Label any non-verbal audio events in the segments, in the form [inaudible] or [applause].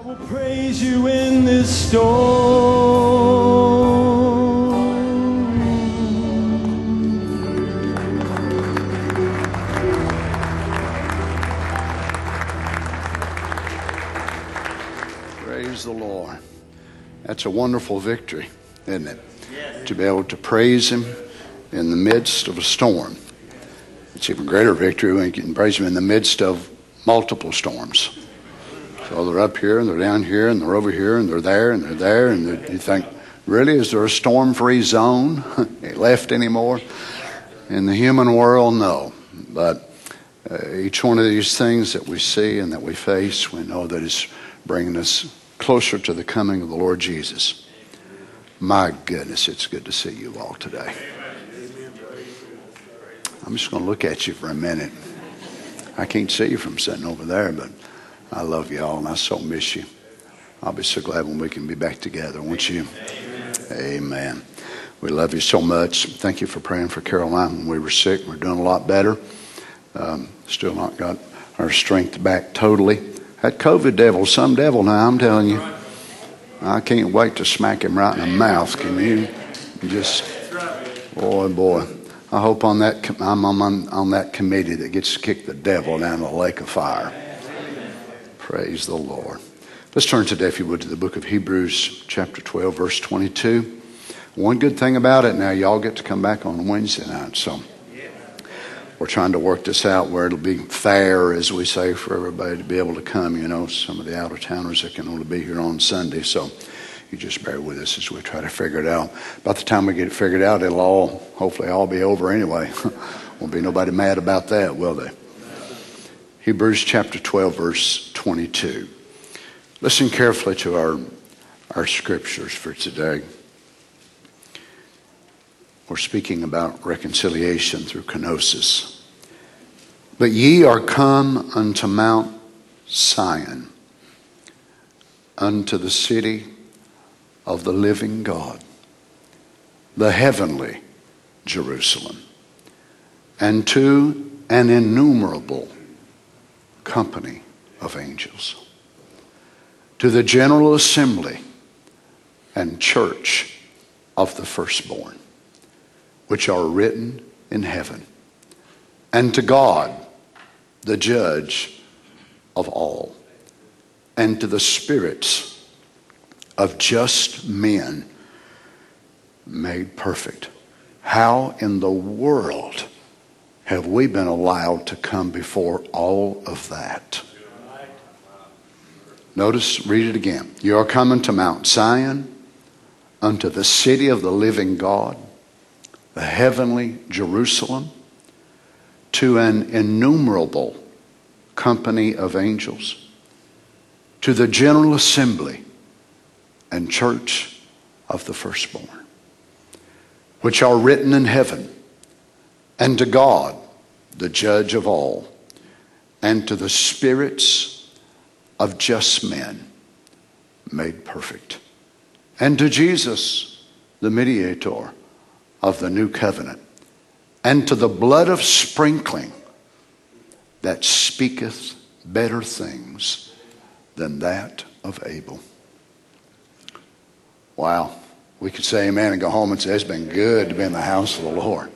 I will praise you in this storm. Praise the Lord. That's a wonderful victory, isn't it? To be able to praise Him in the midst of a storm. It's even greater victory when you can praise Him in the midst of multiple storms. So they're up here and they're down here and they're over here and they're there and they're there and they're, you think, really, is there a storm-free zone [laughs] left anymore? In the human world, no. But uh, each one of these things that we see and that we face, we know that it's bringing us closer to the coming of the Lord Jesus. My goodness, it's good to see you all today. I'm just going to look at you for a minute. I can't see you from sitting over there, but I love you all and I so miss you. I'll be so glad when we can be back together, won't you? Amen. We love you so much. Thank you for praying for Caroline when we were sick. We're doing a lot better. Um, still not got our strength back totally. That COVID devil, some devil now, I'm telling you. I can't wait to smack him right in the mouth. Can you? Just, boy, boy. I hope on that I'm on, on that committee that gets to kick the devil down the lake of fire. Praise the Lord. Let's turn today, if you would, to the book of Hebrews, chapter 12, verse 22. One good thing about it now, y'all get to come back on Wednesday night, so we're trying to work this out where it'll be fair, as we say, for everybody to be able to come. You know, some of the out of towners that can only be here on Sunday, so you just bear with us as we try to figure it out. By the time we get it figured out, it'll all hopefully all be over anyway. [laughs] Won't be nobody mad about that, will they? Hebrews chapter 12, verse 22. Listen carefully to our, our scriptures for today. We're speaking about reconciliation through kenosis. But ye are come unto Mount Sion, unto the city of the living God, the heavenly Jerusalem, and to an innumerable company of angels, to the general assembly and church of the firstborn, which are written in heaven, and to God, the judge of all, and to the spirits of just men made perfect. How in the world have we been allowed to come before all of that? Notice, read it again. You are coming to Mount Zion, unto the city of the living God, the heavenly Jerusalem, to an innumerable company of angels, to the general assembly and church of the firstborn, which are written in heaven, and to God, the judge of all, and to the spirits of just men made perfect, and to Jesus, the mediator of the new covenant, and to the blood of sprinkling that speaketh better things than that of Abel. Wow. We could say amen and go home and say, It's been good to be in the house of the Lord.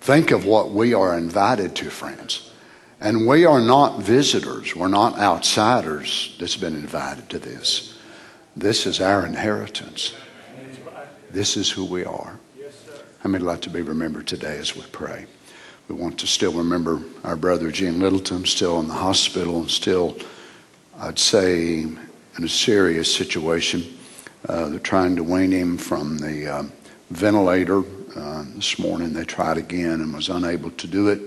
Think of what we are invited to, friends. And we are not visitors, we're not outsiders that's been invited to this. This is our inheritance. This is who we are. How many like to be remembered today as we pray? We want to still remember our brother Gene Littleton, still in the hospital, and still, I'd say, in a serious situation. Uh, they're trying to wean him from the uh, ventilator. Uh, this morning they tried again and was unable to do it.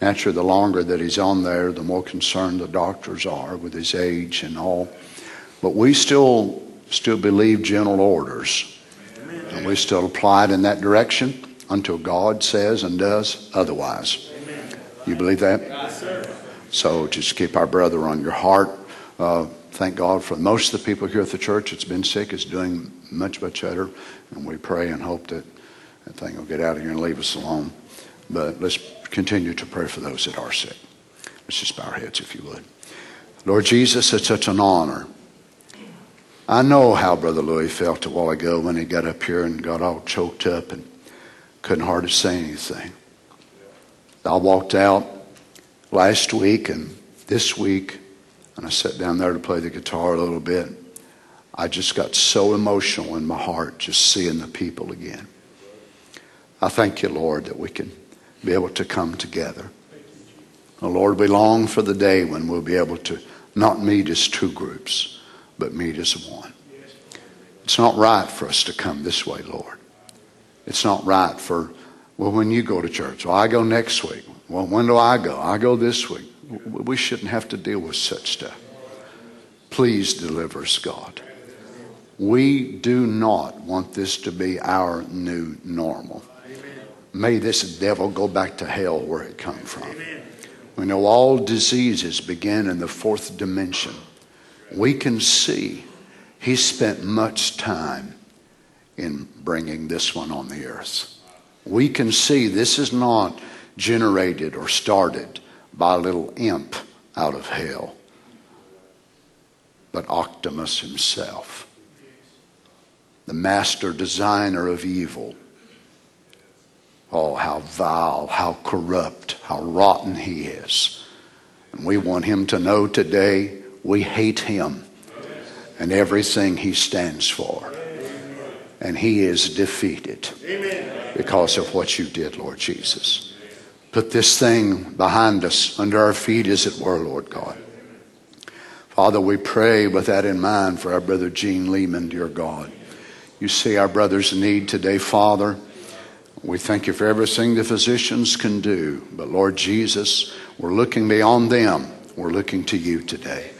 Naturally, the longer that he's on there, the more concerned the doctors are with his age and all. But we still still believe general orders, and we still apply it in that direction until God says and does otherwise. You believe that? Yes, So just keep our brother on your heart. Uh, thank God for most of the people here at the church that's been sick is doing much, much better. And we pray and hope that that thing will get out of here and leave us alone. But let's continue to pray for those that are sick. Let's just bow our heads if you would. Lord Jesus, it's such an honor I know how Brother Louis felt a while ago when he got up here and got all choked up and couldn't hardly say anything. I walked out last week and this week, and I sat down there to play the guitar a little bit. I just got so emotional in my heart just seeing the people again. I thank you, Lord, that we can be able to come together. Oh, Lord, we long for the day when we'll be able to not meet as two groups, but meet as one. It's not right for us to come this way, Lord. It's not right for, well, when you go to church, well, I go next week. Well, when do I go? I go this week. We shouldn't have to deal with such stuff. Please deliver us, God. We do not want this to be our new normal. May this devil go back to hell where it come from. We know all diseases begin in the fourth dimension. We can see he spent much time in bringing this one on the earth. We can see this is not generated or started by a little imp out of hell, but Octamus himself, the master designer of evil. Oh, how vile, how corrupt, how rotten he is. And we want him to know today we hate him and everything he stands for. And he is defeated because of what you did, Lord Jesus. Put this thing behind us, under our feet, as it were, Lord God. Father, we pray with that in mind for our brother Gene Lehman, dear God. You see our brother's need today, Father. We thank you for everything the physicians can do. But Lord Jesus, we're looking beyond them. We're looking to you today.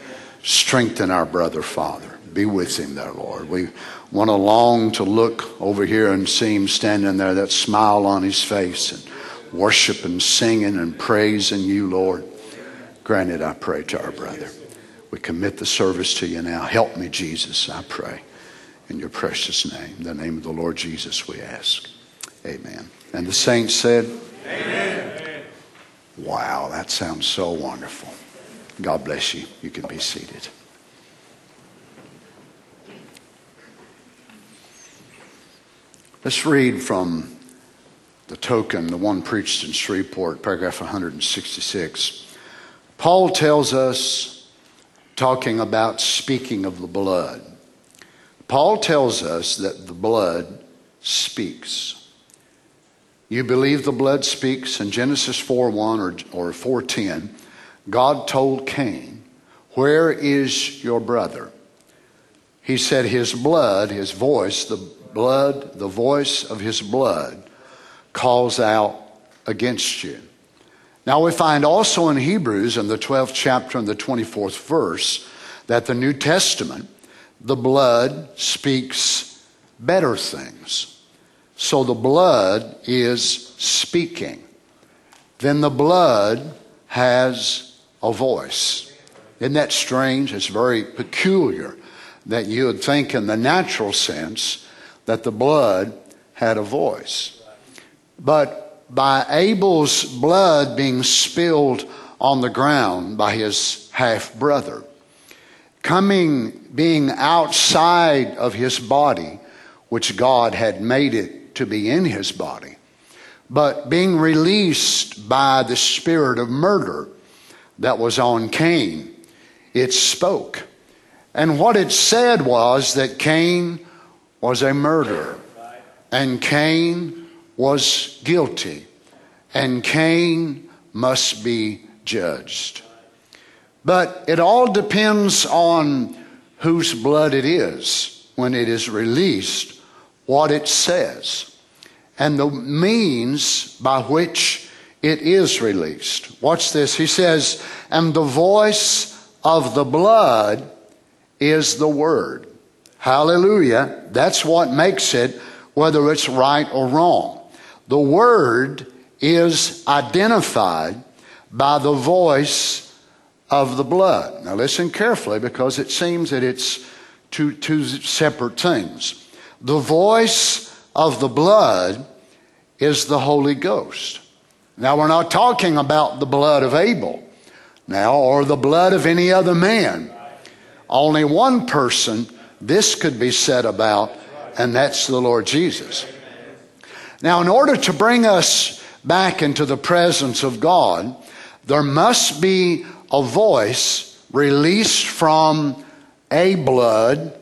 Strengthen our brother, Father. Be with him there, Lord. We want to long to look over here and see him standing there, that smile on his face. And worship worshiping, singing, and praising you, Lord. Granted, I pray to our brother. We commit the service to you now. Help me, Jesus, I pray. In your precious name, the name of the Lord Jesus, we ask. Amen. And the saints said, Amen. Wow, that sounds so wonderful. God bless you. You can be seated. Let's read from the token, the one preached in Shreveport, paragraph 166. Paul tells us, talking about speaking of the blood, Paul tells us that the blood speaks. You believe the blood speaks? In Genesis 4 1 or, or 410, God told Cain, Where is your brother? He said, His blood, his voice, the blood, the voice of his blood calls out against you. Now, we find also in Hebrews, in the 12th chapter and the 24th verse, that the New Testament, the blood speaks better things. So the blood is speaking. Then the blood has a voice. Isn't that strange? It's very peculiar that you would think, in the natural sense, that the blood had a voice. But by Abel's blood being spilled on the ground by his half brother, coming, being outside of his body, which God had made it to be in his body, but being released by the spirit of murder that was on Cain, it spoke. And what it said was that Cain was a murderer, and Cain was guilty, and Cain must be judged. But it all depends on whose blood it is when it is released, what it says, and the means by which it is released. Watch this. He says, and the voice of the blood is the word. Hallelujah. That's what makes it, whether it's right or wrong. The word is identified by the voice of the blood. Now listen carefully because it seems that it's two, two separate things. The voice of the blood is the Holy Ghost. Now we're not talking about the blood of Abel now or the blood of any other man. Only one person this could be said about, and that's the Lord Jesus. Now, in order to bring us back into the presence of God, there must be a voice released from a blood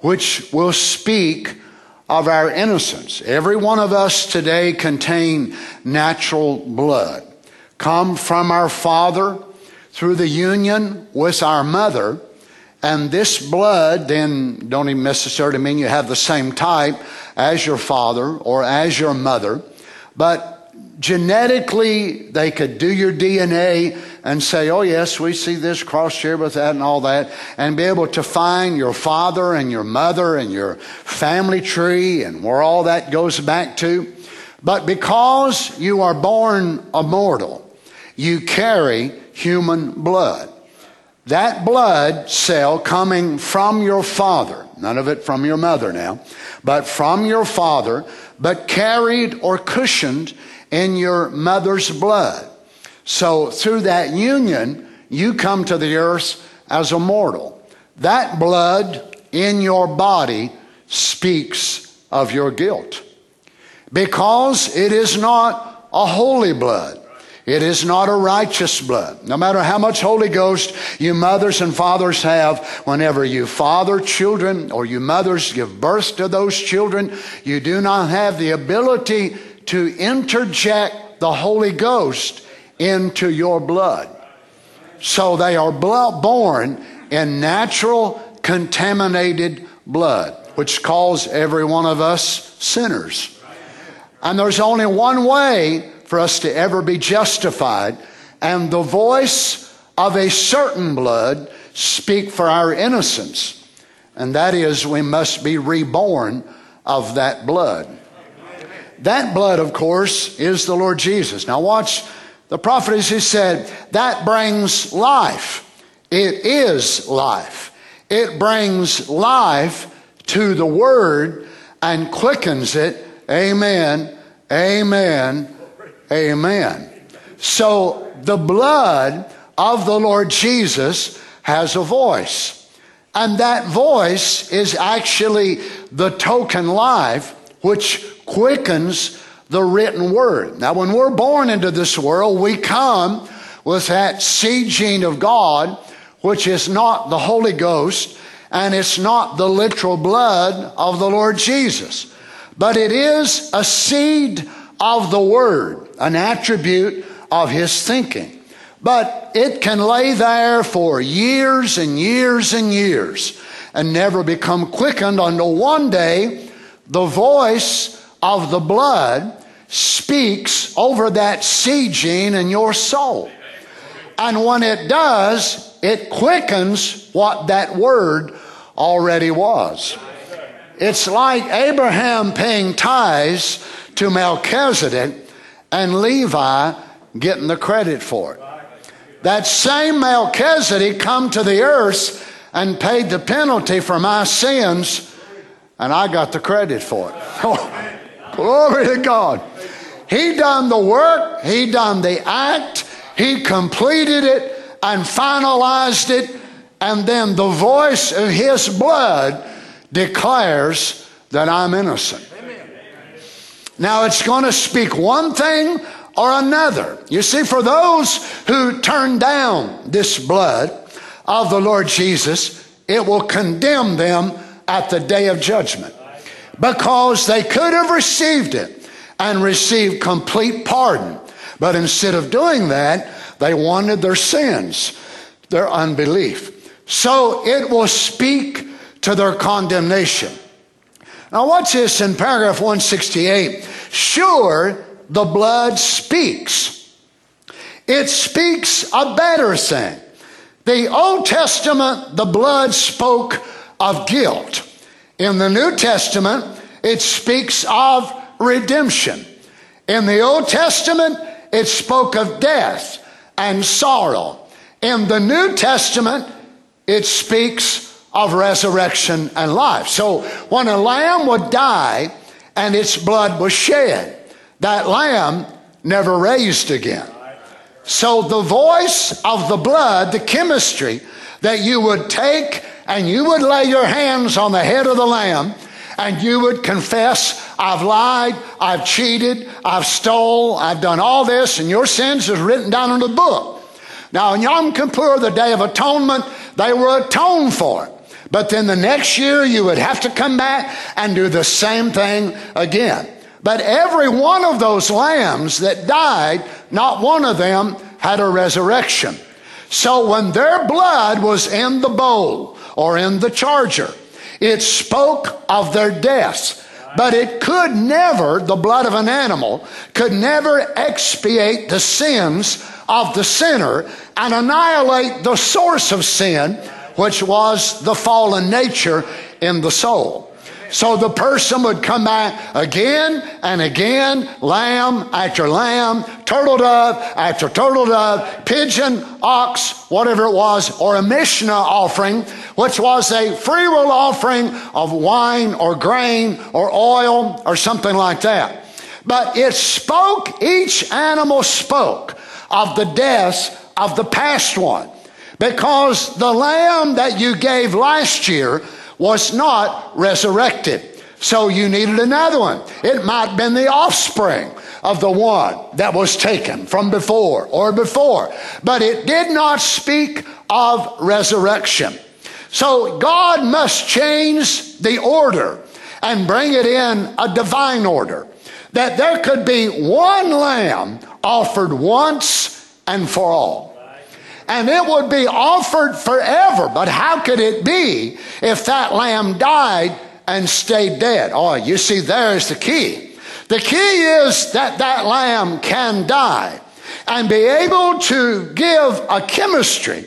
which will speak of our innocence. Every one of us today contain natural blood, come from our father through the union with our mother. And this blood then don't even necessarily mean you have the same type as your father or as your mother, but genetically they could do your DNA and say, oh, yes, we see this cross here with that and all that, and be able to find your father and your mother and your family tree and where all that goes back to. But because you are born immortal, you carry human blood. That blood cell coming from your father, none of it from your mother now, but from your father, but carried or cushioned in your mother's blood. So through that union, you come to the earth as a mortal. That blood in your body speaks of your guilt because it is not a holy blood. It is not a righteous blood. No matter how much Holy Ghost you mothers and fathers have, whenever you father children or you mothers give birth to those children, you do not have the ability to interject the Holy Ghost into your blood. So they are born in natural contaminated blood, which calls every one of us sinners. And there's only one way for us to ever be justified. And the voice of a certain blood speak for our innocence. And that is, we must be reborn of that blood. That blood, of course, is the Lord Jesus. Now, watch the prophet as he said, that brings life. It is life. It brings life to the word and quickens it. Amen. Amen. Amen. So the blood of the Lord Jesus has a voice. And that voice is actually the token life which quickens the written word. Now, when we're born into this world, we come with that seed gene of God, which is not the Holy Ghost, and it's not the literal blood of the Lord Jesus, but it is a seed of the Word, an attribute of His thinking. But it can lay there for years and years and years and never become quickened until one day the voice of the blood speaks over that seed gene in your soul. And when it does, it quickens what that word already was. It's like Abraham paying tithes to Melchizedek and Levi getting the credit for it. That same Melchizedek come to the earth and paid the penalty for my sins, and I got the credit for it. [laughs] Glory to God. He done the work, he done the act, he completed it and finalized it, and then the voice of his blood declares that I'm innocent. Now it's going to speak one thing or another. You see, for those who turn down this blood of the Lord Jesus, it will condemn them at the day of judgment because they could have received it and received complete pardon. But instead of doing that, they wanted their sins, their unbelief. So it will speak to their condemnation. Now, watch this in paragraph 168. Sure, the blood speaks. It speaks a better thing. The Old Testament, the blood spoke of guilt. In the New Testament, it speaks of redemption. In the Old Testament, it spoke of death and sorrow. In the New Testament, it speaks of resurrection and life. So when a lamb would die and its blood was shed, that lamb never raised again. So the voice of the blood, the chemistry that you would take and you would lay your hands on the head of the lamb and you would confess, I've lied, I've cheated, I've stole, I've done all this, and your sins is written down in the book. Now, in Yom Kippur, the Day of Atonement, they were atoned for. But then the next year, you would have to come back and do the same thing again. But every one of those lambs that died, not one of them had a resurrection. So when their blood was in the bowl or in the charger, it spoke of their deaths. But it could never, the blood of an animal, could never expiate the sins of the sinner and annihilate the source of sin, which was the fallen nature in the soul. So the person would come back again and again, lamb after lamb, turtle dove after turtle dove, pigeon, ox, whatever it was, or a Mishnah offering, which was a free will offering of wine or grain or oil or something like that. But it spoke, each animal spoke of the deaths of the past one. Because the lamb that you gave last year was not resurrected. So you needed another one. It might have been the offspring of the one that was taken from before or before. But it did not speak of resurrection. So God must change the order and bring it in a divine order. That there could be one lamb offered once and for all and it would be offered forever. But how could it be if that lamb died and stayed dead? Oh, you see, there's the key. The key is that that lamb can die and be able to give a chemistry,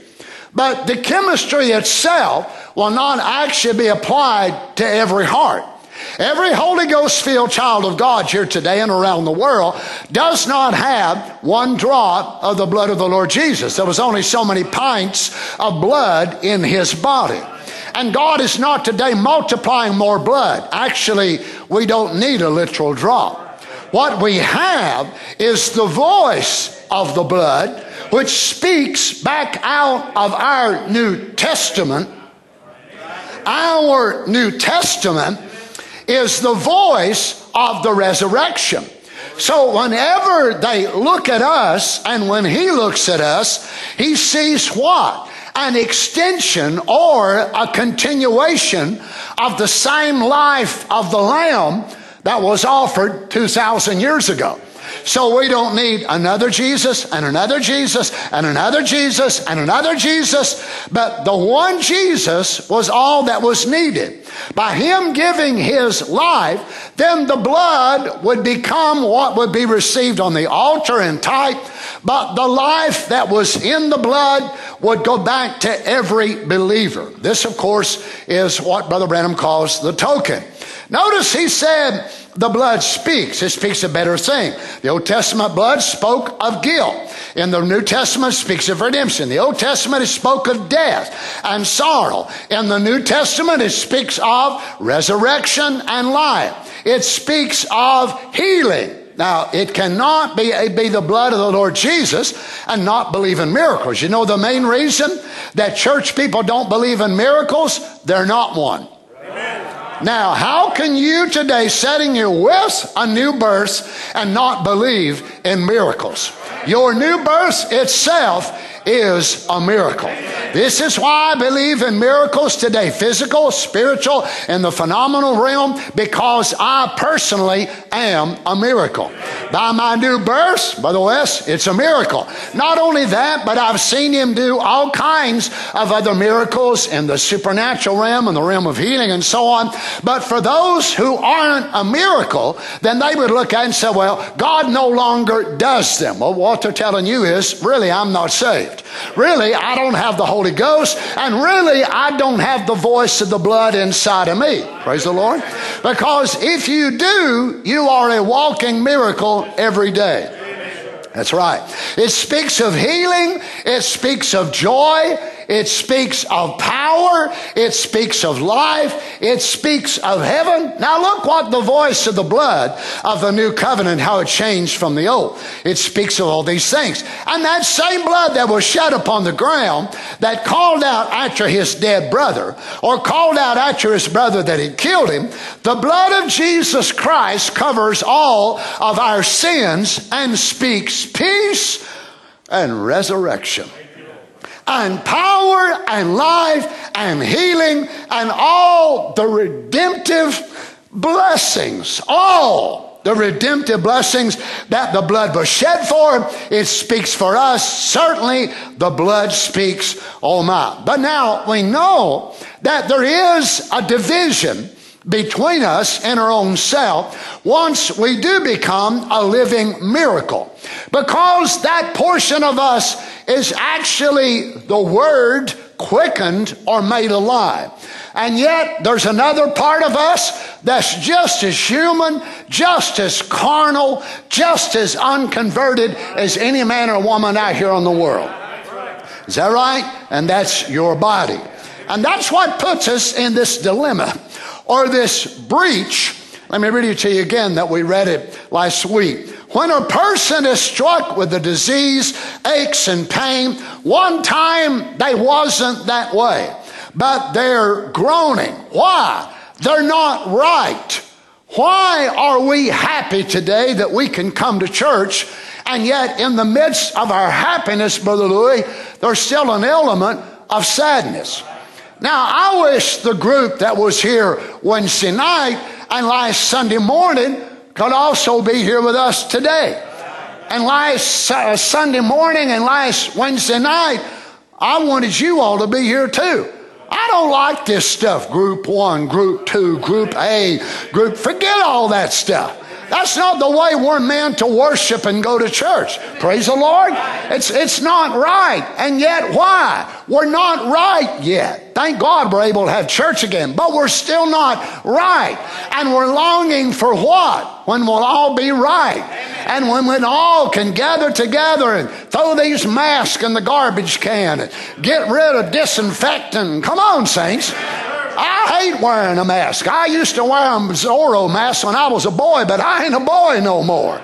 but the chemistry itself will not actually be applied to every heart. Every Holy Ghost filled child of God here today and around the world does not have one drop of the blood of the Lord Jesus. There was only so many pints of blood in his body. And God is not today multiplying more blood. Actually, we don't need a literal drop. What we have is the voice of the blood, which speaks back out of our New Testament. Our New Testament is the voice of the resurrection. So whenever they look at us and when he looks at us, he sees what? An extension or a continuation of the same life of the Lamb that was offered 2,000 years ago. So we don't need another Jesus and another Jesus and another Jesus and another Jesus, but the one Jesus was all that was needed. By him giving his life, then the blood would become what would be received on the altar in type, but the life that was in the blood would go back to every believer. This, of course, is what Brother Branham calls the token. Notice he said, the blood speaks. It speaks a better thing. The Old Testament blood spoke of guilt. In the New Testament, speaks of redemption. The Old Testament, it spoke of death and sorrow. In the New Testament, it speaks of resurrection and life. It speaks of healing. Now, it cannot be, be the blood of the Lord Jesus and not believe in miracles. You know the main reason that church people don't believe in miracles? They're not one. Now, how can you today, setting you with a new birth, and not believe in miracles? Your new birth itself is a miracle. This is why I believe in miracles today physical, spiritual, and the phenomenal realm because I personally am a miracle. By my new birth, Brother West, it's a miracle. Not only that, but I've seen him do all kinds of other miracles in the supernatural realm and the realm of healing and so on. But for those who aren't a miracle, then they would look at and say, well, God no longer does them. Well, what they're telling you is, really, I'm not saved. Really, I don't have the Holy Ghost, and really, I don't have the voice of the blood inside of me. Praise the Lord. Because if you do, you are a walking miracle every day. That's right. It speaks of healing. It speaks of joy. It speaks of power. It speaks of life. It speaks of heaven. Now look what the voice of the blood of the new covenant, how it changed from the old. It speaks of all these things. And that same blood that was shed upon the ground that called out after his dead brother or called out after his brother that had killed him, the blood of Jesus Christ covers all of our sins and speaks peace and resurrection and power and life and healing and all the redemptive blessings. All the redemptive blessings that the blood was shed for. It speaks for us. Certainly the blood speaks, oh my. But now we know that there is a division between us and our own self once we do become a living miracle. Because that portion of us is actually the Word quickened or made alive. And yet there's another part of us that's just as human, just as carnal, just as unconverted as any man or woman out here on the world. Is that right? And that's your body. And that's what puts us in this dilemma or this breach. Let me read it to you again that we read it last week. When a person is struck with a disease, aches and pain, one time they wasn't that way, but they're groaning. Why? They're not right. Why are we happy today that we can come to church and yet in the midst of our happiness, Brother Louis, there's still an element of sadness. Now, I wish the group that was here Wednesday night and last Sunday morning could also be here with us today. And last uh, Sunday morning and last Wednesday night, I wanted you all to be here too. I don't like this stuff. Group one, group two, group A, group. Forget all that stuff. That's not the way we're meant to worship and go to church. Praise the Lord. It's, it's not right. And yet, why? We're not right yet. Thank God we're able to have church again, but we're still not right. And we're longing for what? When we'll all be right. And when we all can gather together and throw these masks in the garbage can and get rid of disinfectant. Come on, saints. I hate wearing a mask. I used to wear a Zorro mask when I was a boy, but I ain't a boy no more.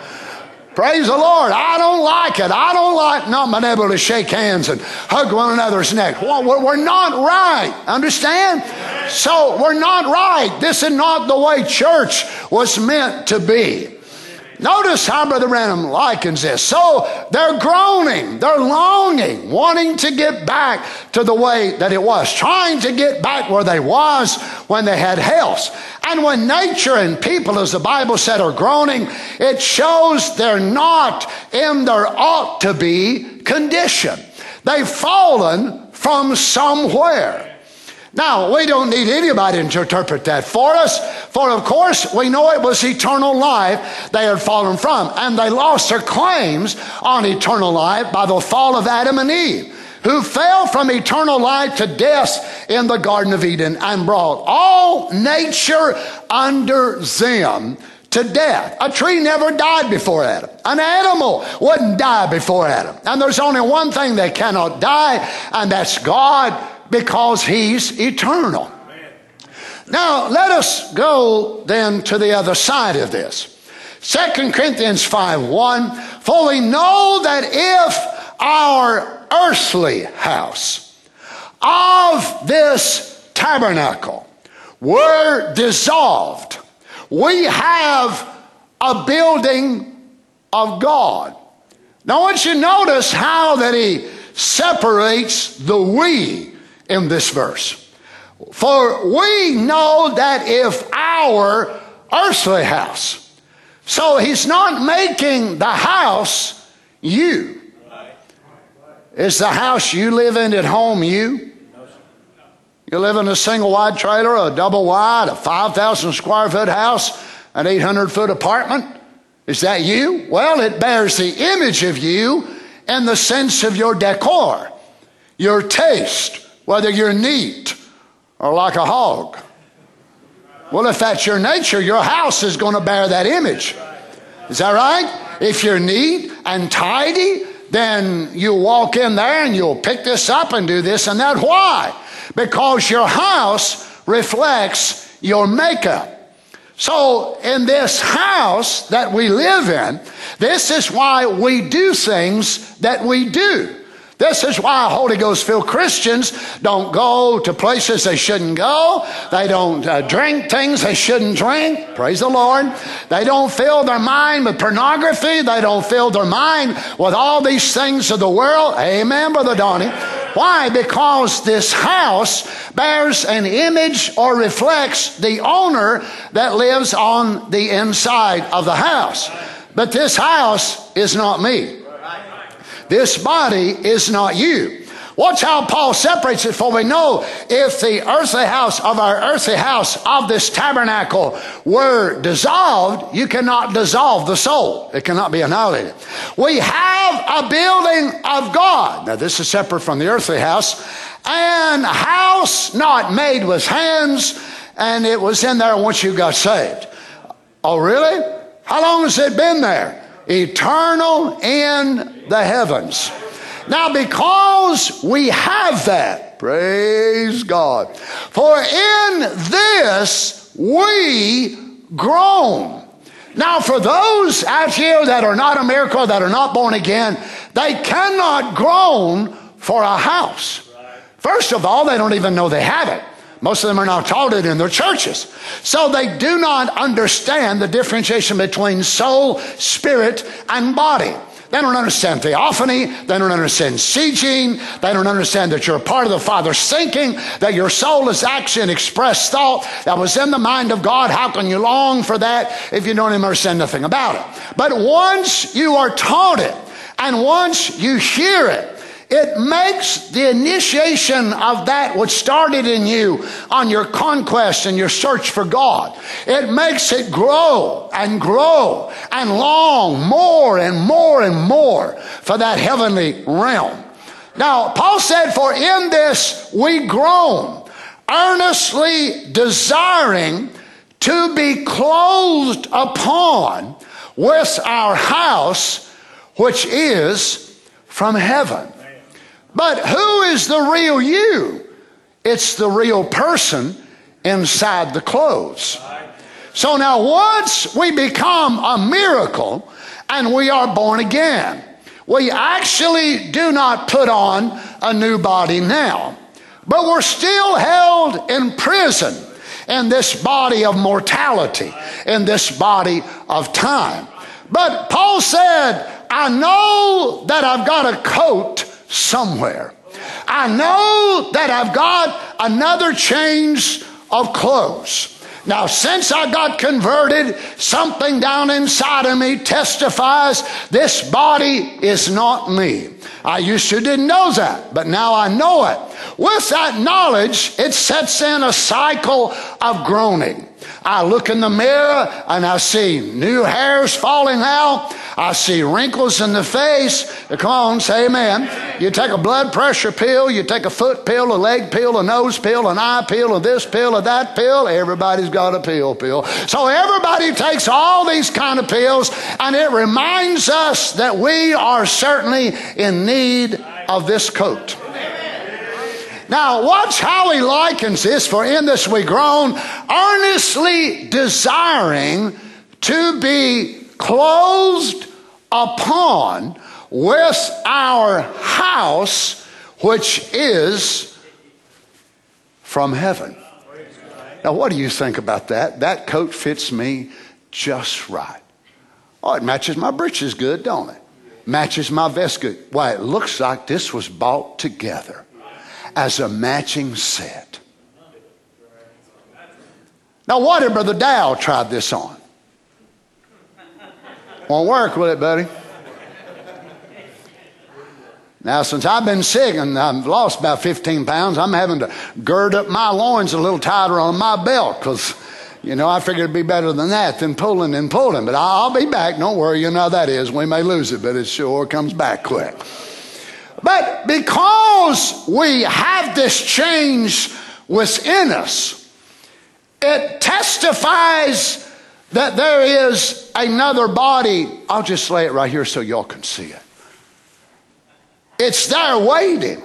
Praise the Lord. I don't like it. I don't like not being able to shake hands and hug one another's neck. We're not right. Understand? So we're not right. This is not the way church was meant to be. Notice how Brother Branham likens this. So they're groaning, they're longing, wanting to get back to the way that it was, trying to get back where they was when they had health. And when nature and people, as the Bible said, are groaning, it shows they're not in their ought to be condition. They've fallen from somewhere. Now, we don't need anybody to interpret that for us, for of course we know it was eternal life they had fallen from, and they lost their claims on eternal life by the fall of Adam and Eve, who fell from eternal life to death in the Garden of Eden and brought all nature under them to death. A tree never died before Adam. An animal wouldn't die before Adam. And there's only one thing that cannot die, and that's God because he's eternal. Now, let us go then to the other side of this. 2 Corinthians 5 1 For we know that if our earthly house of this tabernacle were dissolved, we have a building of God. Now, I want you to notice how that he separates the we in this verse. For we know that if our earthly house, so he's not making the house you. Is the house you live in at home you? You live in a single wide trailer, a double wide, a 5,000 square foot house, an 800 foot apartment? Is that you? Well, it bears the image of you in the sense of your decor, your taste, whether you're neat or like a hog. Well, if that's your nature, your house is going to bear that image. Is that right? If you're neat and tidy, then you walk in there and you'll pick this up and do this and that. Why? Because your house reflects your makeup. So, in this house that we live in, this is why we do things that we do. This is why Holy Ghost filled Christians don't go to places they shouldn't go. They don't uh, drink things they shouldn't drink. Praise the Lord. They don't fill their mind with pornography. They don't fill their mind with all these things of the world. Amen, Brother Donnie. Why? Because this house bears an image or reflects the owner that lives on the inside of the house. But this house is not me. This body is not you. Watch how Paul separates it, for we know if the earthly house of our earthly house of this tabernacle were dissolved, you cannot dissolve the soul. It cannot be annihilated. We have a building of God. Now, this is separate from the earthly house, and house not made with hands, and it was in there once you got saved. Oh, really? How long has it been there? Eternal in the heavens. Now, because we have that, praise God, for in this we groan. Now, for those out here that are not a miracle, that are not born again, they cannot groan for a house. First of all, they don't even know they have it. Most of them are not taught it in their churches. So they do not understand the differentiation between soul, spirit, and body. They don't understand theophany. They don't understand seed gene. They don't understand that you're a part of the Father's thinking, that your soul is an expressed thought that was in the mind of God. How can you long for that if you don't even understand nothing about it? But once you are taught it, and once you hear it, it makes the initiation of that which started in you on your conquest and your search for God. It makes it grow and grow and long more and more and more for that heavenly realm. Now, Paul said, For in this we groan, earnestly desiring to be clothed upon with our house, which is from heaven. But who is the real you? It's the real person inside the clothes. So now, once we become a miracle and we are born again, we actually do not put on a new body now, but we're still held in prison in this body of mortality, in this body of time. But Paul said, I know that I've got a coat somewhere. I know that I've got another change of clothes. Now, since I got converted, something down inside of me testifies this body is not me. I used to didn't know that, but now I know it. With that knowledge, it sets in a cycle of groaning. I look in the mirror and I see new hairs falling out. I see wrinkles in the face. Come on, say amen. You take a blood pressure pill, you take a foot pill, a leg pill, a nose pill, an eye pill, a this pill, a that pill. Everybody's got a pill pill. So everybody takes all these kind of pills and it reminds us that we are certainly in need of this coat. Now, watch how he likens this, for in this we groan, earnestly desiring to be clothed upon with our house, which is from heaven. Now, what do you think about that? That coat fits me just right. Oh, it matches my breeches good, don't it? Matches my vest good. Why, it looks like this was bought together as a matching set. Now, what if Brother Dow tried this on? Won't work, will it, buddy? Now, since I've been sick and I've lost about 15 pounds, I'm having to gird up my loins a little tighter on my belt because, you know, I figured it'd be better than that than pulling and pulling. But I'll be back. Don't worry. You know that is. We may lose it, but it sure comes back quick. But because we have this change within us, it testifies that there is another body. I'll just lay it right here so y'all can see it. it's there waiting.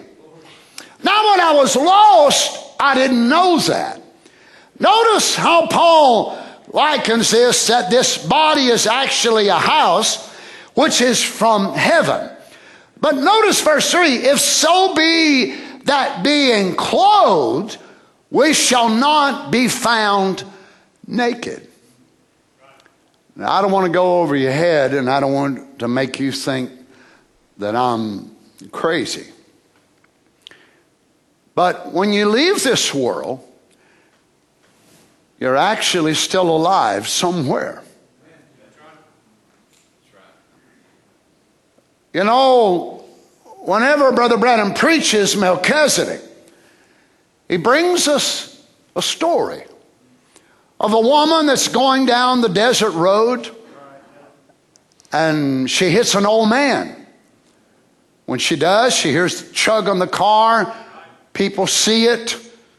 Now, when I was lost, I didn't know that. Notice how Paul likens this that this body is actually a house which is from heaven. But notice verse 3 if so be that being clothed, we shall not be found naked. Now, I don't want to go over your head and I don't want to make you think that I'm crazy. But when you leave this world, you're actually still alive somewhere. You know, whenever Brother Branham preaches Melchizedek, he brings us a story of a woman that's going down the desert road and she hits an old man. When she does, she hears the chug on the car. People see it.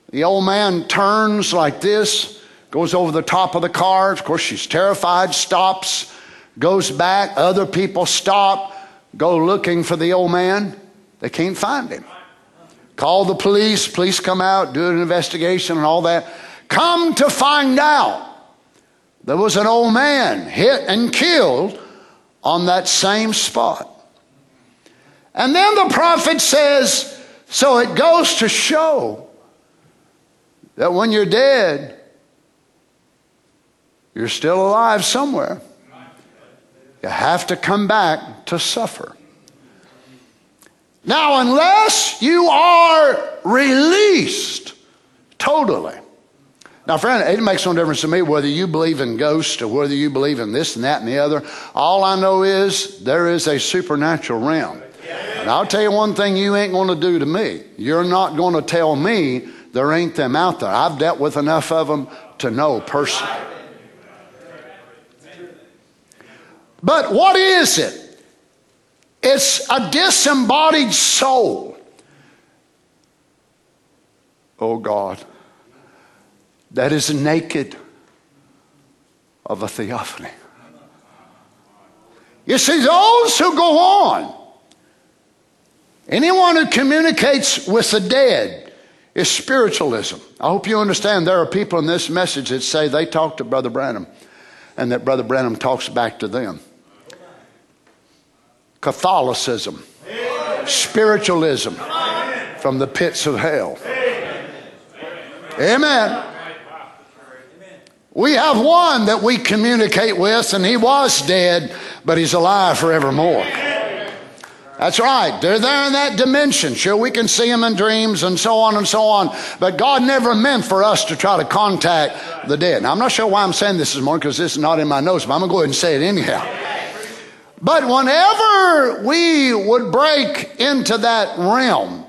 The old man turns like this, goes over the top of the car. Of course, she's terrified, stops, goes back. Other people stop, go looking for the old man. They can't find him. Call the police, police come out, do an investigation and all that. Come to find out, there was an old man hit and killed on that same spot. And then the prophet says, so it goes to show that when you're dead, you're still alive somewhere. You have to come back to suffer. Now, unless you are released totally. Now, friend, it makes no difference to me whether you believe in ghosts or whether you believe in this and that and the other. All I know is there is a supernatural realm. And I'll tell you one thing you ain't going to do to me. You're not going to tell me there ain't them out there. I've dealt with enough of them to know personally. But what is it? It's a disembodied soul. Oh God, that is naked of a theophany. You see, those who go on, anyone who communicates with the dead is spiritualism. I hope you understand there are people in this message that say they talk to Brother Branham and that Brother Branham talks back to them. Catholicism, spiritualism from the pits of hell. Amen. We have one that we communicate with, and he was dead, but he's alive forevermore. That's right. They're there in that dimension. Sure, we can see them in dreams and so on and so on. But God never meant for us to try to contact the dead. Now, I'm not sure why I'm saying this this morning because this is not in my notes, but I'm going to go ahead and say it anyhow. But whenever we would break into that realm,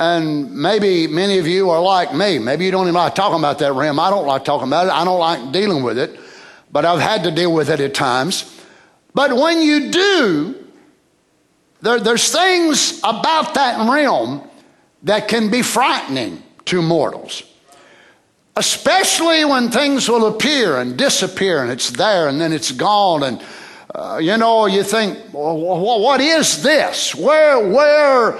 and maybe many of you are like me, maybe you don't even like talking about that realm. I don't like talking about it, I don't like dealing with it, but I've had to deal with it at times. But when you do, there, there's things about that realm that can be frightening to mortals. Especially when things will appear and disappear and it's there and then it's gone and uh, you know, you think, well, what is this? Where, where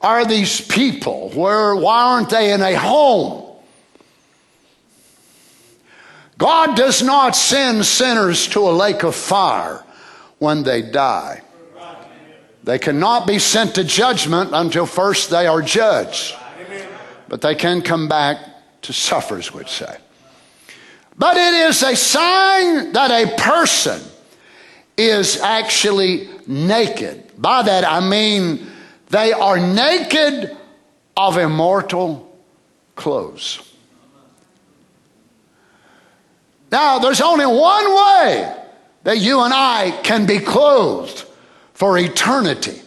are these people? Where, why aren't they in a home? God does not send sinners to a lake of fire when they die. They cannot be sent to judgment until first they are judged. But they can come back to suffer, as we'd say. But it is a sign that a person is actually naked. By that I mean they are naked of immortal clothes. Now, there's only one way that you and I can be clothed for eternity,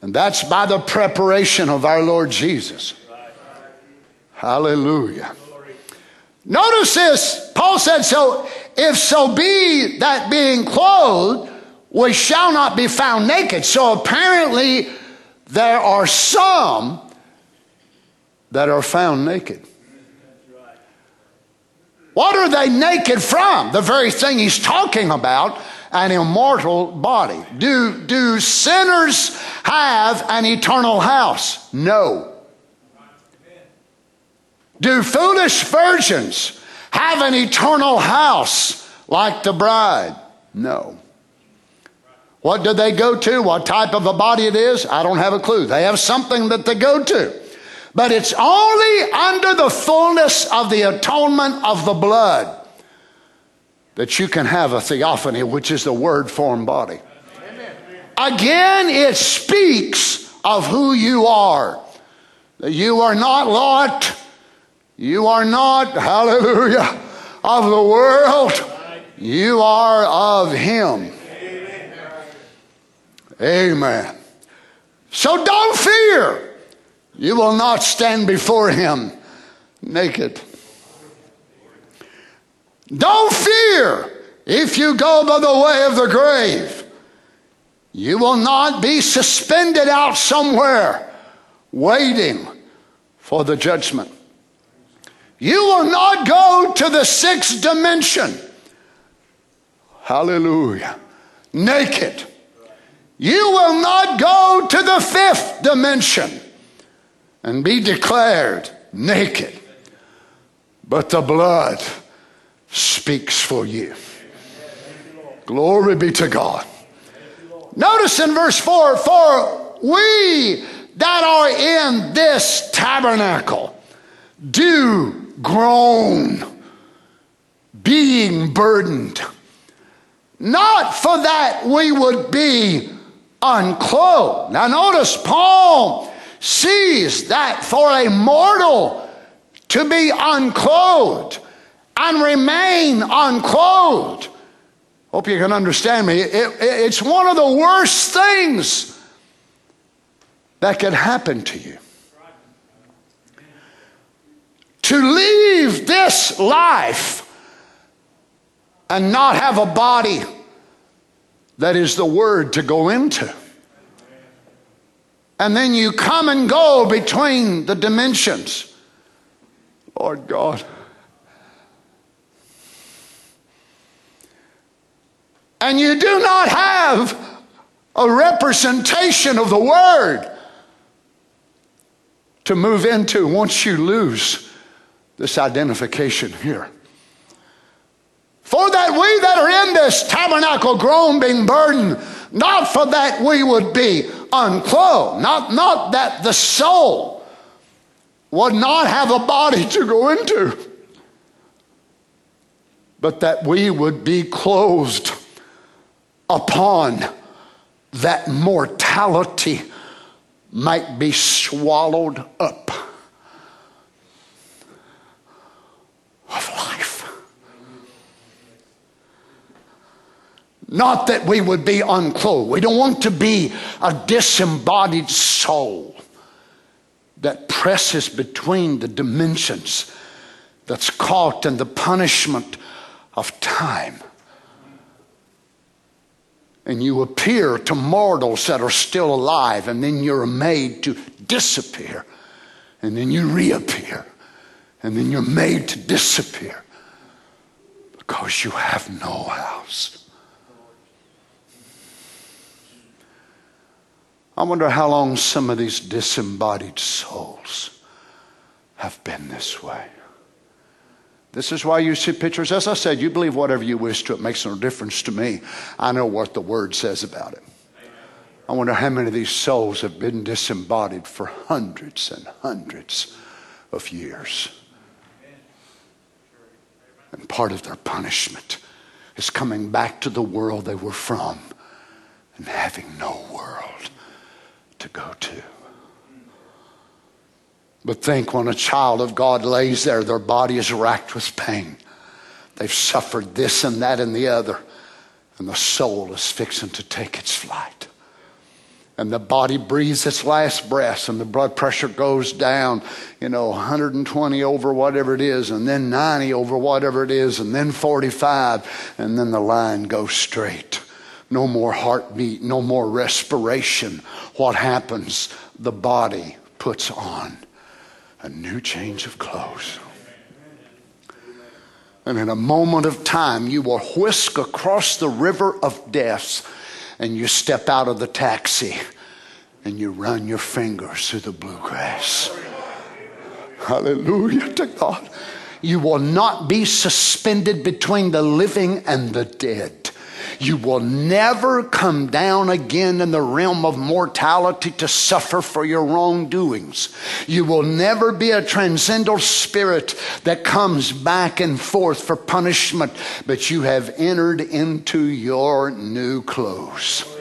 and that's by the preparation of our Lord Jesus. Hallelujah. Notice this. Paul said, So if so be that being clothed, we shall not be found naked. So apparently, there are some that are found naked. What are they naked from? The very thing he's talking about an immortal body. Do, do sinners have an eternal house? No. Do foolish virgins have an eternal house like the bride? No. What do they go to? What type of a body it is? I don't have a clue. They have something that they go to. But it's only under the fullness of the atonement of the blood that you can have a theophany, which is the word formed body. Again, it speaks of who you are. That you are not Lot. You are not, hallelujah, of the world. You are of Him. Amen. So don't fear. You will not stand before Him naked. Don't fear if you go by the way of the grave. You will not be suspended out somewhere waiting for the judgment. You will not go to the sixth dimension. Hallelujah. Naked. You will not go to the fifth dimension and be declared naked. But the blood speaks for you. Glory be to God. Notice in verse 4 For we that are in this tabernacle do groan, being burdened, not for that we would be unclothed. Now, notice Paul sees that for a mortal to be unclothed and remain unclothed. Hope you can understand me. It, it, it's one of the worst things that can happen to you. To leave this life and not have a body that is the word to go into. And then you come and go between the dimensions. Lord God. and you do not have a representation of the Word to move into once you lose this identification here. For that we that are in this tabernacle groan being burdened, not for that we would be unclothed, not, not that the soul would not have a body to go into, but that we would be clothed upon that mortality might be swallowed up of life. Not that we would be unclothed. We don't want to be a disembodied soul that presses between the dimensions, that's caught in the punishment of time and you appear to mortals that are still alive, and then you're made to disappear, and then you reappear, and then you're made to disappear because you have no house. I wonder how long some of these disembodied souls have been this way. This is why you see pictures. As I said, you believe whatever you wish to. It makes no difference to me. I know what the word says about it. I wonder how many of these souls have been disembodied for hundreds and hundreds of years. And part of their punishment is coming back to the world they were from and having no world to go to. But think when a child of God lays there, their body is racked with pain. They've suffered this and that and the other, and the soul is fixing to take its flight. And the body breathes its last breath, and the blood pressure goes down, you know, 120 over whatever it is, and then 90 over whatever it is, and then 45, and then the line goes straight. No more heartbeat, no more respiration. What happens? The body puts on a new change of clothes. And in a moment of time, you will whisk across the river of death and you step out of the taxi and you run your fingers through the bluegrass. Hallelujah to God. You will not be suspended between the living and the dead. You will never come down again in the realm of mortality to suffer for your wrongdoings. You will never be a transcendental spirit that comes back and forth for punishment, but you have entered into your new clothes.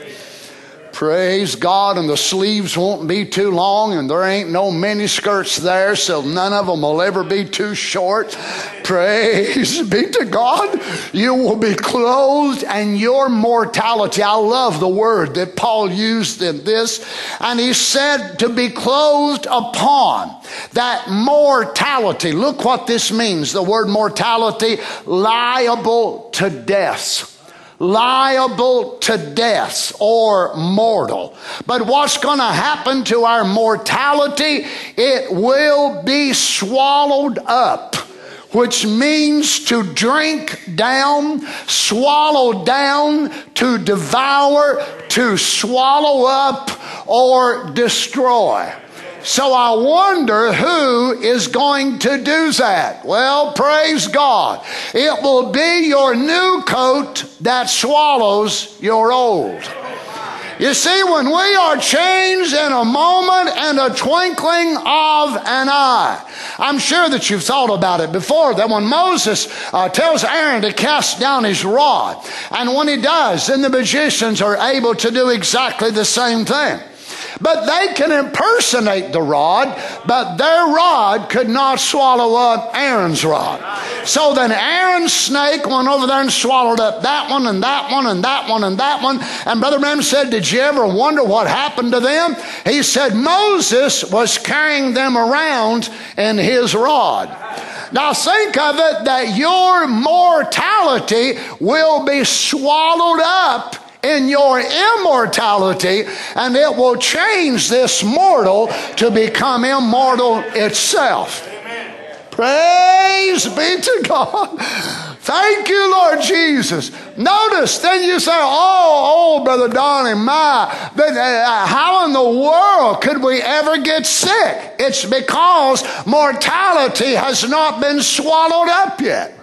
Praise God, and the sleeves won't be too long, and there ain't no mini skirts there, so none of them will ever be too short. Praise be to God. You will be clothed, and your mortality. I love the word that Paul used in this, and he said to be clothed upon that mortality. Look what this means the word mortality, liable to death liable to death or mortal. But what's going to happen to our mortality? It will be swallowed up which means to drink down, swallow down, to devour, to swallow up, or destroy. So I wonder who is going to do that. Well, praise God. It will be your new coat that swallows your old. You see, when we are changed in a moment and a twinkling of an eye, I'm sure that you've thought about it before that when Moses uh, tells Aaron to cast down his rod, and when he does, then the magicians are able to do exactly the same thing. But they can impersonate the rod, but their rod could not swallow up Aaron's rod. So then Aaron's snake went over there and swallowed up that one and that one and that one and that one. And Brother Branham said, Did you ever wonder what happened to them? He said, Moses was carrying them around in his rod. Now think of it that your mortality will be swallowed up in your immortality, and it will change this mortal to become immortal itself. Praise be to God. Thank you, Lord Jesus. Notice, then you say, Oh, oh, Brother Donnie, my, but, uh, how in the world could we ever get sick? It's because mortality has not been swallowed up yet.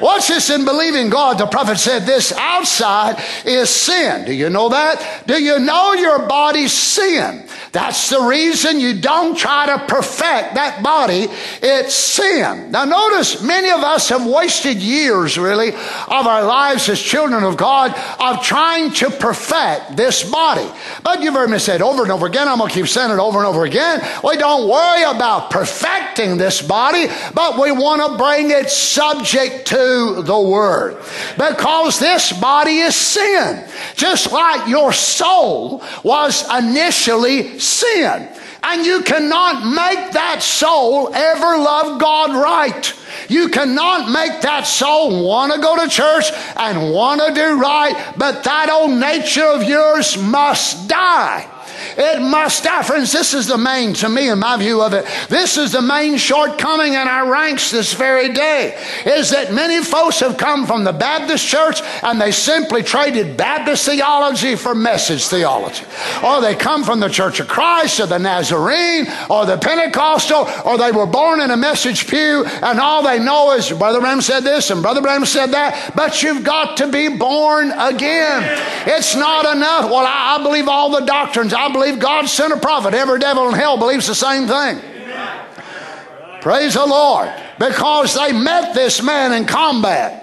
Watch this in believing God. The prophet said this outside is sin. Do you know that? Do you know your body's sin? That's the reason you don't try to perfect that body. It's sin. Now notice many of us have wasted years really of our lives as children of God of trying to perfect this body. But you've heard me say it over and over again. I'm going to keep saying it over and over again. We don't worry about perfecting this body, but we want to bring it subject to the Word. Because this body is sin. Just like your soul was initially sin. And you cannot make that soul ever love God right. You cannot make that soul want to go to church and want to do right, but that old nature of yours must die. It must die. Friends, this is the main, to me, in my view of it, this is the main shortcoming in our ranks this very day, is that many folks have come from the Baptist church and they simply traded Baptist theology for message theology. Or they come from the Church of Christ or the Nazarene or the Pentecostal or they were born in a message pew and all they know is Brother Branham said this and Brother Branham said that, but you've got to be born again. It's not enough. Well, I, I believe all the doctrines. I believe God sent a prophet. Every devil in hell believes the same thing. Praise the Lord. Because they met this man in combat.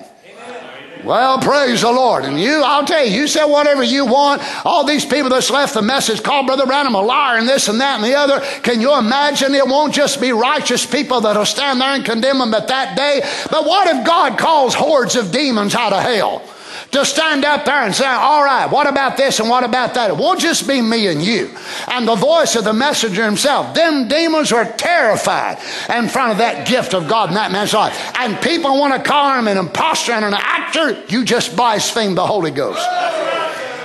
Well, praise the Lord. And you, I'll tell you, you say whatever you want. All these people that's left the message called Brother Branham a liar and this and that and the other. Can you imagine it won't just be righteous people that'll stand there and condemn them at that day? But what if God calls hordes of demons out of hell? To stand up there and say, All right, what about this and what about that? It won't just be me and you. And the voice of the messenger himself. Them demons are terrified in front of that gift of God in that man's life. And people want to call him an impostor and an actor. You just blaspheme the Holy Ghost.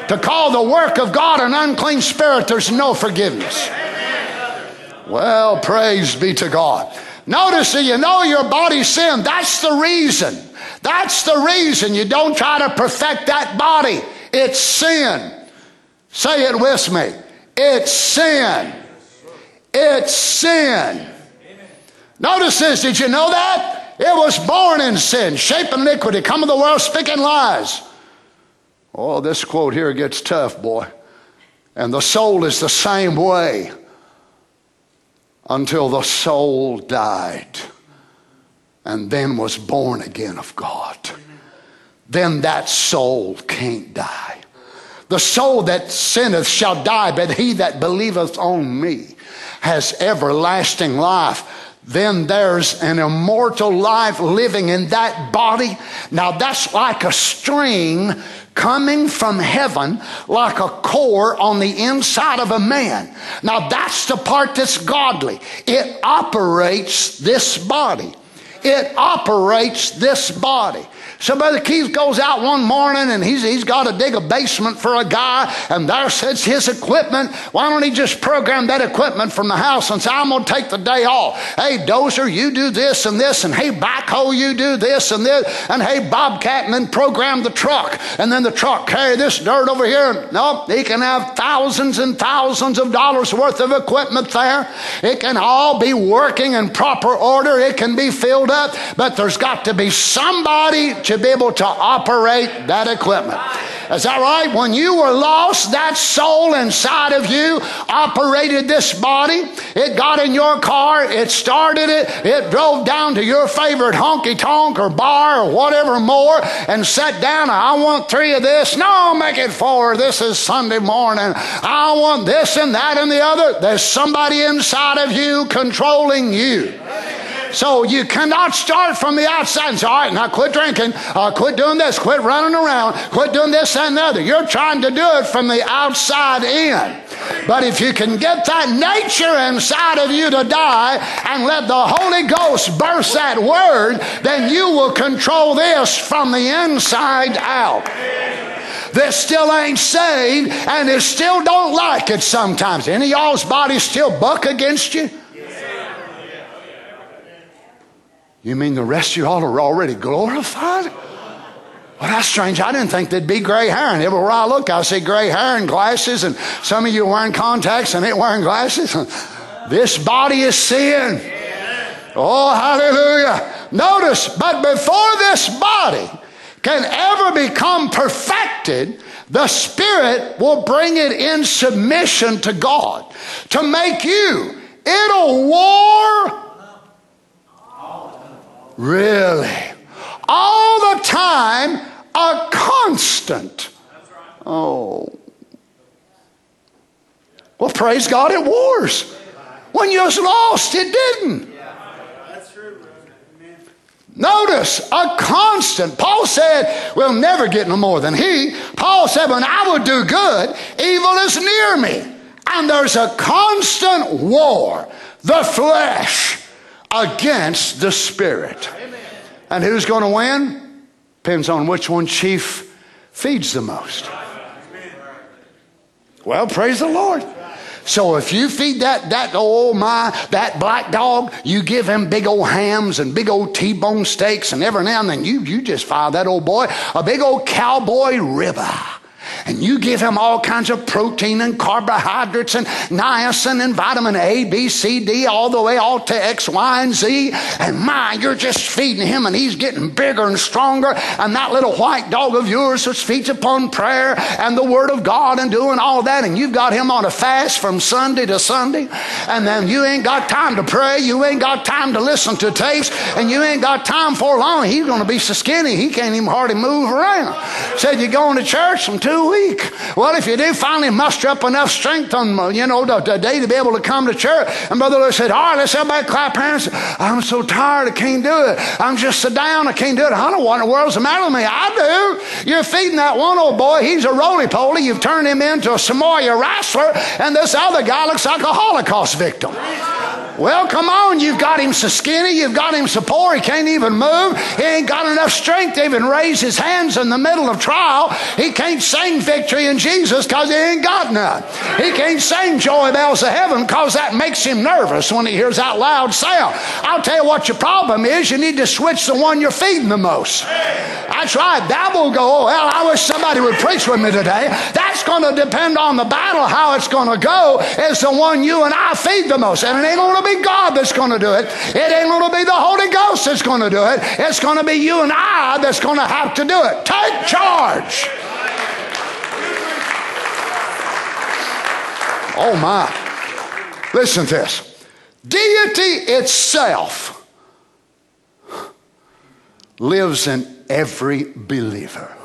To call the work of God an unclean spirit, there's no forgiveness. Well, praise be to God. Notice that you know your body's sin. That's the reason that's the reason you don't try to perfect that body. It's sin. Say it with me. It's sin. It's sin. Notice this. Did you know that? It was born in sin, shape iniquity, come of the world, speaking lies. Oh, this quote here gets tough, boy. And the soul is the same way until the soul died and then was born again of God. Then that soul can't die. The soul that sinneth shall die, but he that believeth on me has everlasting life then there's an immortal life living in that body. Now that's like a string coming from heaven like a core on the inside of a man. Now that's the part that's godly. It operates this body. It operates this body. So Brother Keith goes out one morning and he's, he's got to dig a basement for a guy, and there sits his equipment. Why don't he just program that equipment from the house and say, I'm going to take the day off. Hey, Dozer, you do this and this, and hey, Backhoe, you do this and this, and hey, Bobcat, and then program the truck, and then the truck carry this dirt over here. No, he can have thousands and thousands of dollars worth of equipment there. It can all be working in proper order. It can be filled up, but there's got to be somebody to be able to operate that equipment. Is that right? When you were lost, that soul inside of you operated this body. It got in your car, it started it, it drove down to your favorite honky tonk or bar or whatever more and sat down. I want three of this. No, make it four. This is Sunday morning. I want this and that and the other. There's somebody inside of you controlling you. So you cannot start from the outside and say, all right, now quit drinking, uh, quit doing this, quit running around, quit doing this and the other. You're trying to do it from the outside in. But if you can get that nature inside of you to die and let the Holy Ghost burst that word, then you will control this from the inside out that still ain't saved and that still don't like it sometimes. Any y'all's body still buck against you? You mean the rest of you all are already glorified? Well, that's strange. I didn't think there'd be gray hair. And everywhere I look, I see gray hair and glasses, and some of you wearing contacts and ain't wearing glasses. [laughs] This body is sin. Oh, hallelujah. Notice, but before this body can ever become perfected, the Spirit will bring it in submission to God to make you. It'll war Really? All the time, a constant. Oh. Well, praise God, it wars. When you was lost, it didn't. Notice a constant. Paul said, We'll never get no more than he. Paul said, When I would do good, evil is near me. And there's a constant war. The flesh against the Spirit. And who's going to win? Depends on which one chief feeds the most. Well, praise the Lord. So if you feed that that oh my that black dog, you give him big old hams and big old T-bone steaks, and every now and then you you just fire that old boy a big old cowboy ribeye and you give him all kinds of protein and carbohydrates and niacin and vitamin A, B, C, D, all the way all to X, Y, and Z. And my, you're just feeding him and he's getting bigger and stronger. And that little white dog of yours which feeds upon prayer and the Word of God and doing all that. And you've got him on a fast from Sunday to Sunday. And then you ain't got time to pray. You ain't got time to listen to tapes. And you ain't got time for long. He's going to be so skinny he can't even hardly move around. Said you're going to church from two week. Well, if you do finally muster up enough strength on, you know, the, day to be able to come to church, and Brother Lewis said, all right, let's everybody clap hands. I'm so tired, I can't do it. I'm just so down, I can't do it. I don't know what in the world's the matter with me. I do. You're feeding that one old boy. He's a roly-poly. You've turned him into a Samoa wrestler, and this other guy looks like a Holocaust victim. Well, come on. You've got him so skinny. You've got him so poor. He can't even move. He ain't got enough strength to even raise his hands in the middle of trial. He can't sing victory in Jesus because he ain't got none. He can't sing joy bells of heaven because that makes him nervous when he hears that loud sound. I'll tell you what your problem is. You need to switch the one you're feeding the most. That's right. That will go, oh, well, I wish somebody would preach with me today. That's going to depend on the battle. How it's going to go is the one you and I feed the most. And it ain't going to be God that's going to do it. It ain't going to be the Holy Ghost that's going to do it. It's going to be you and I that's going to have to do it. Take charge. Oh my. Listen to this. Deity itself lives in every believer.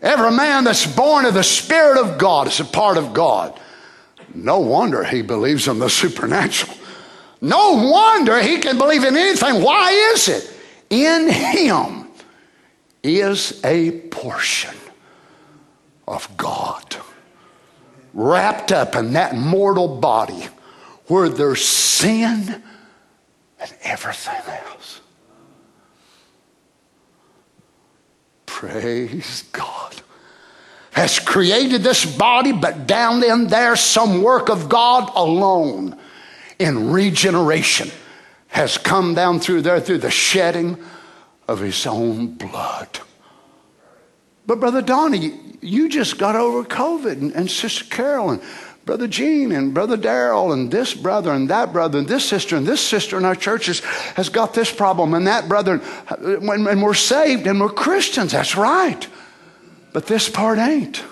Every man that's born of the Spirit of God is a part of God. No wonder he believes in the supernatural. No wonder he can believe in anything. Why is it? In him is a portion of God wrapped up in that mortal body where there's sin and everything else. Praise God. Has created this body, but down in there, some work of God alone in regeneration has come down through there through the shedding of his own blood. But, Brother Donnie, you just got over COVID, and, and Sister Carol, and Brother Gene, and Brother Darrell, and this brother, and that brother, and this sister, and this sister in our churches has got this problem, and that brother, and, uh, and we're saved and we're Christians. That's right. But this part ain't.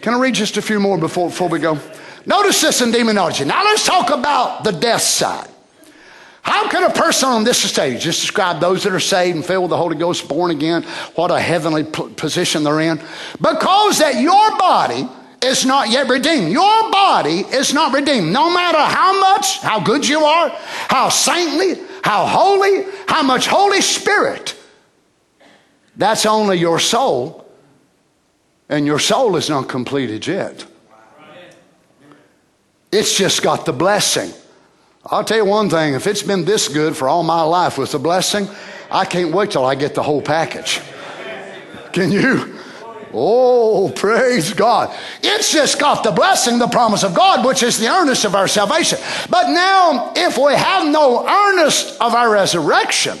Can I read just a few more before, before we go? Notice this in demonology. Now let's talk about the death side. How can a person on this stage just describe those that are saved and filled with the Holy Ghost, born again, what a heavenly position they're in? Because that your body is not yet redeemed. Your body is not redeemed. No matter how much, how good you are, how saintly, how holy, how much Holy Spirit, that's only your soul. And your soul is not completed yet. It's just got the blessing. I'll tell you one thing if it's been this good for all my life with the blessing, I can't wait till I get the whole package. Can you? Oh, praise God. It's just got the blessing, the promise of God, which is the earnest of our salvation. But now, if we have no earnest of our resurrection,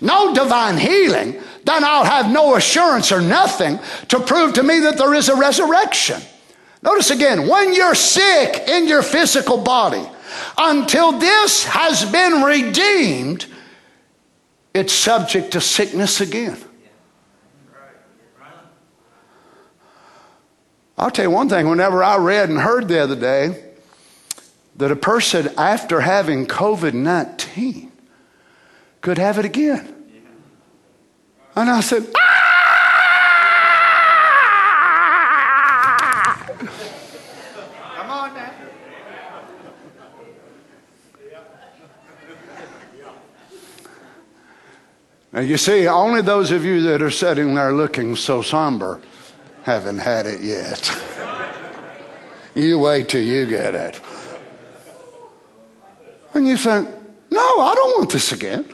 no divine healing, then I'll have no assurance or nothing to prove to me that there is a resurrection. Notice again, when you're sick in your physical body, until this has been redeemed, it's subject to sickness again. I'll tell you one thing, whenever I read and heard the other day that a person after having COVID 19 could have it again. And I said, ah! Now, you see, only those of you that are sitting there looking so somber haven't had it yet. [laughs] you wait till you get it. And you think, no, I don't want this again.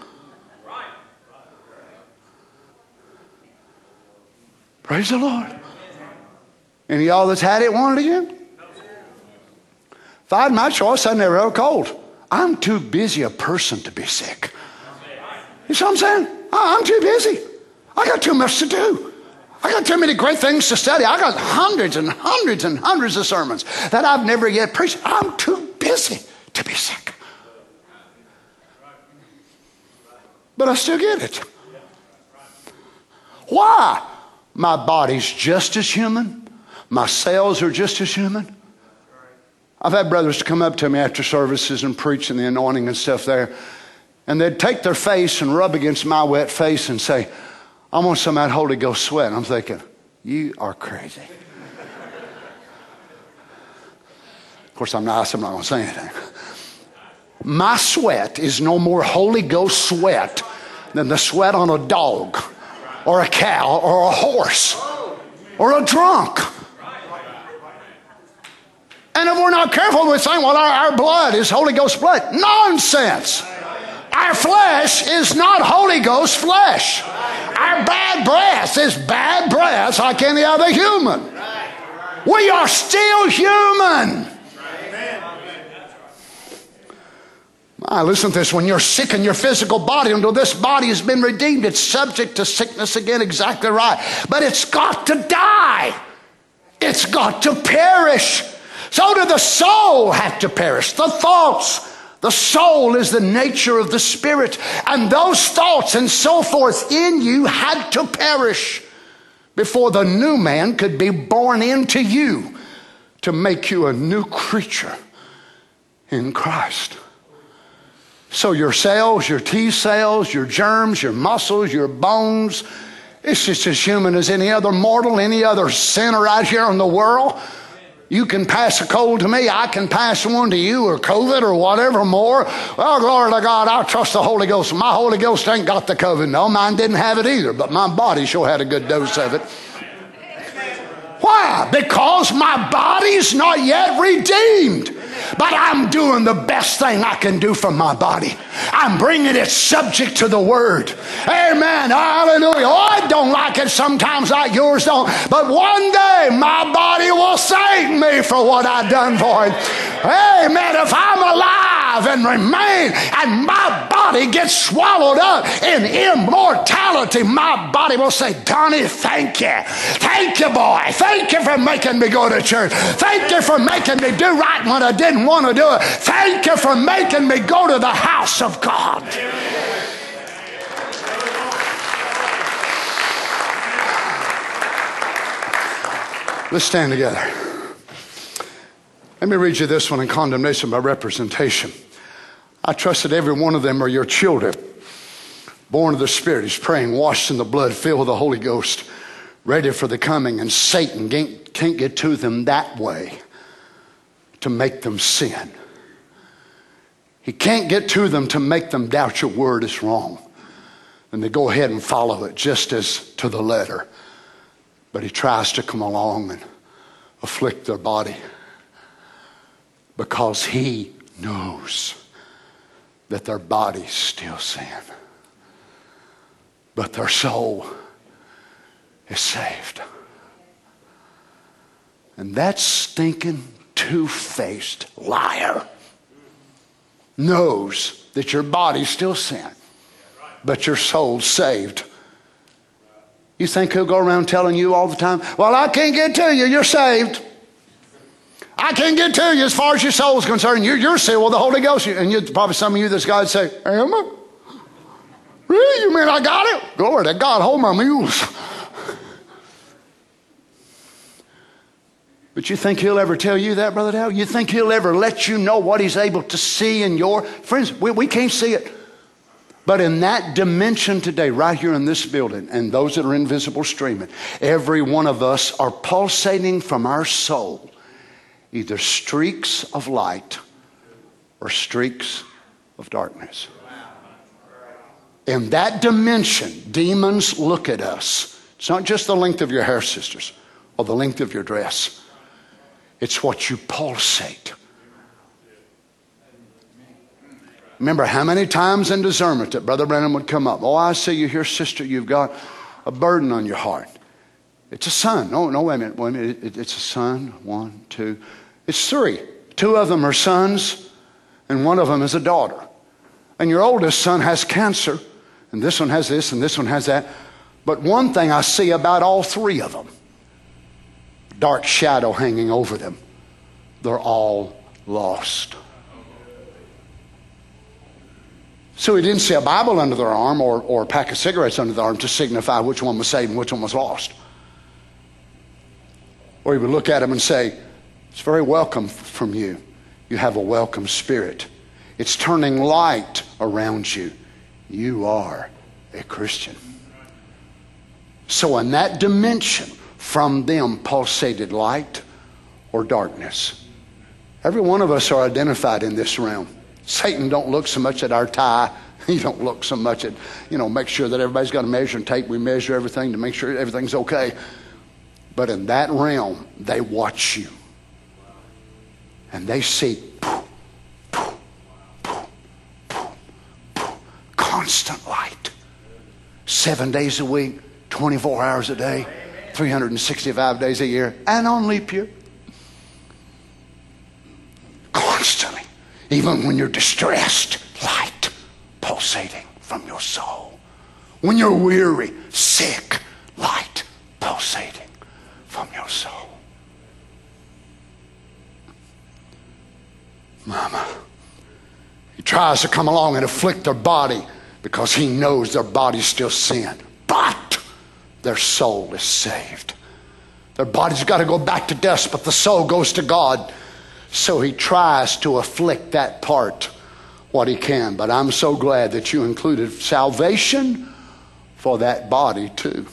Praise the Lord. Any of y'all that's had it want it again? If I had my choice, I'd never have a cold. I'm too busy a person to be sick. You see what I'm saying? Oh, I'm too busy. I got too much to do. I got too many great things to study. I got hundreds and hundreds and hundreds of sermons that I've never yet preached. I'm too busy to be sick. But I still get it. Why? My body's just as human. My cells are just as human. I've had brothers come up to me after services and preach and the anointing and stuff there. And they'd take their face and rub against my wet face and say, I want some of that Holy Ghost sweat. And I'm thinking, you are crazy. of course, I'm nice. I'm not going to say anything. My sweat is no more Holy Ghost sweat than the sweat on a dog or a cow or a horse or a drunk. And if we're not careful, we're saying, well, our, our blood is Holy Ghost blood. Nonsense. Our flesh is not Holy Ghost flesh. Our bad breath is bad breath like any other human. We are still human. Ah, listen to this. When you're sick in your physical body, until this body has been redeemed, it's subject to sickness again, exactly right. But it's got to die. It's got to perish. So do the soul have to perish. The thoughts, the soul is the nature of the spirit, and those thoughts and so forth in you had to perish before the new man could be born into you to make you a new creature in Christ. So your cells, your T cells, your germs, your muscles, your bones, it's just as human as any other mortal, any other sinner out here in the world. You can pass a cold to me, I can pass one to you, or COVID, or whatever more. Well, glory to God, I trust the Holy Ghost. My Holy Ghost ain't got the COVID. No, mine didn't have it either, but my body sure had a good dose of it. Why? Because my body's not yet redeemed. But I'm doing the best thing I can do for my body. I'm bringing it subject to the word. Amen. Hallelujah. Oh, I don't like it sometimes like yours don't. But one day my body will thank me for what I've done for it. Amen. If I'm alive and remain and my body gets swallowed up in immortality, my body will say, Donnie, thank you. Thank you, boy. Thank you for making me go to church. Thank you for making me do right when I didn't want to do it. Thank you for making me go to the house of God. Let's stand together. Let me read you this one in condemnation by representation. I trust that every one of them are your children, born of the Spirit. He's praying, washed in the blood, filled with the Holy Ghost, ready for the coming, and Satan can't get to them that way to make them sin. He can't get to them to make them doubt your word is wrong. And they go ahead and follow it just as to the letter. But he tries to come along and afflict their body because he knows that their bodies still sin. But their soul is saved. And that stinking two faced liar knows that your body's still sin, but your soul's saved. You think he'll go around telling you all the time, Well, I can't get to you, you're saved. I can't get to you as far as your soul is concerned. You're, you're saved. Well, the Holy Ghost, and you probably some of you, this God say, Am? Really? You mean I got it? Glory to God, hold my mules. But you think he'll ever tell you that, Brother Dow? You think he'll ever let you know what he's able to see in your. Friends, we, we can't see it. But in that dimension today, right here in this building, and those that are invisible streaming, every one of us are pulsating from our soul either streaks of light or streaks of darkness. In that dimension, demons look at us. It's not just the length of your hair, sisters, or the length of your dress. It's what you pulsate. Remember how many times in discernment that Brother Branham would come up. Oh, I see you here, sister. You've got a burden on your heart. It's a son. No, no, wait a minute. Wait a minute. It, it's a son. One, two. It's three. Two of them are sons, and one of them is a daughter. And your oldest son has cancer, and this one has this, and this one has that. But one thing I see about all three of them dark shadow hanging over them. They're all lost. So he didn't see a Bible under their arm or, or a pack of cigarettes under their arm to signify which one was saved and which one was lost. Or he would look at them and say, It's very welcome from you. You have a welcome spirit. It's turning light around you. You are a Christian. So, in that dimension, from them pulsated light or darkness. Every one of us are identified in this realm. Satan don't look so much at our tie. [laughs] He don't look so much at, you know, make sure that everybody's got a measuring tape. We measure everything to make sure everything's okay. But in that realm, they watch you. And they see constant light. Seven days a week, 24 hours a day. 365 days a year and on leap year. Constantly. Even when you're distressed, light. pulsating from your soul. When you're weary, sick, light pulsating from your soul. Mama. He tries to come along and afflict their body because he knows their body's still sin. But their soul is saved. Their body's got to go back to dust, but the soul goes to God. So he tries to afflict that part what he can. But I'm so glad that you included salvation for that body too.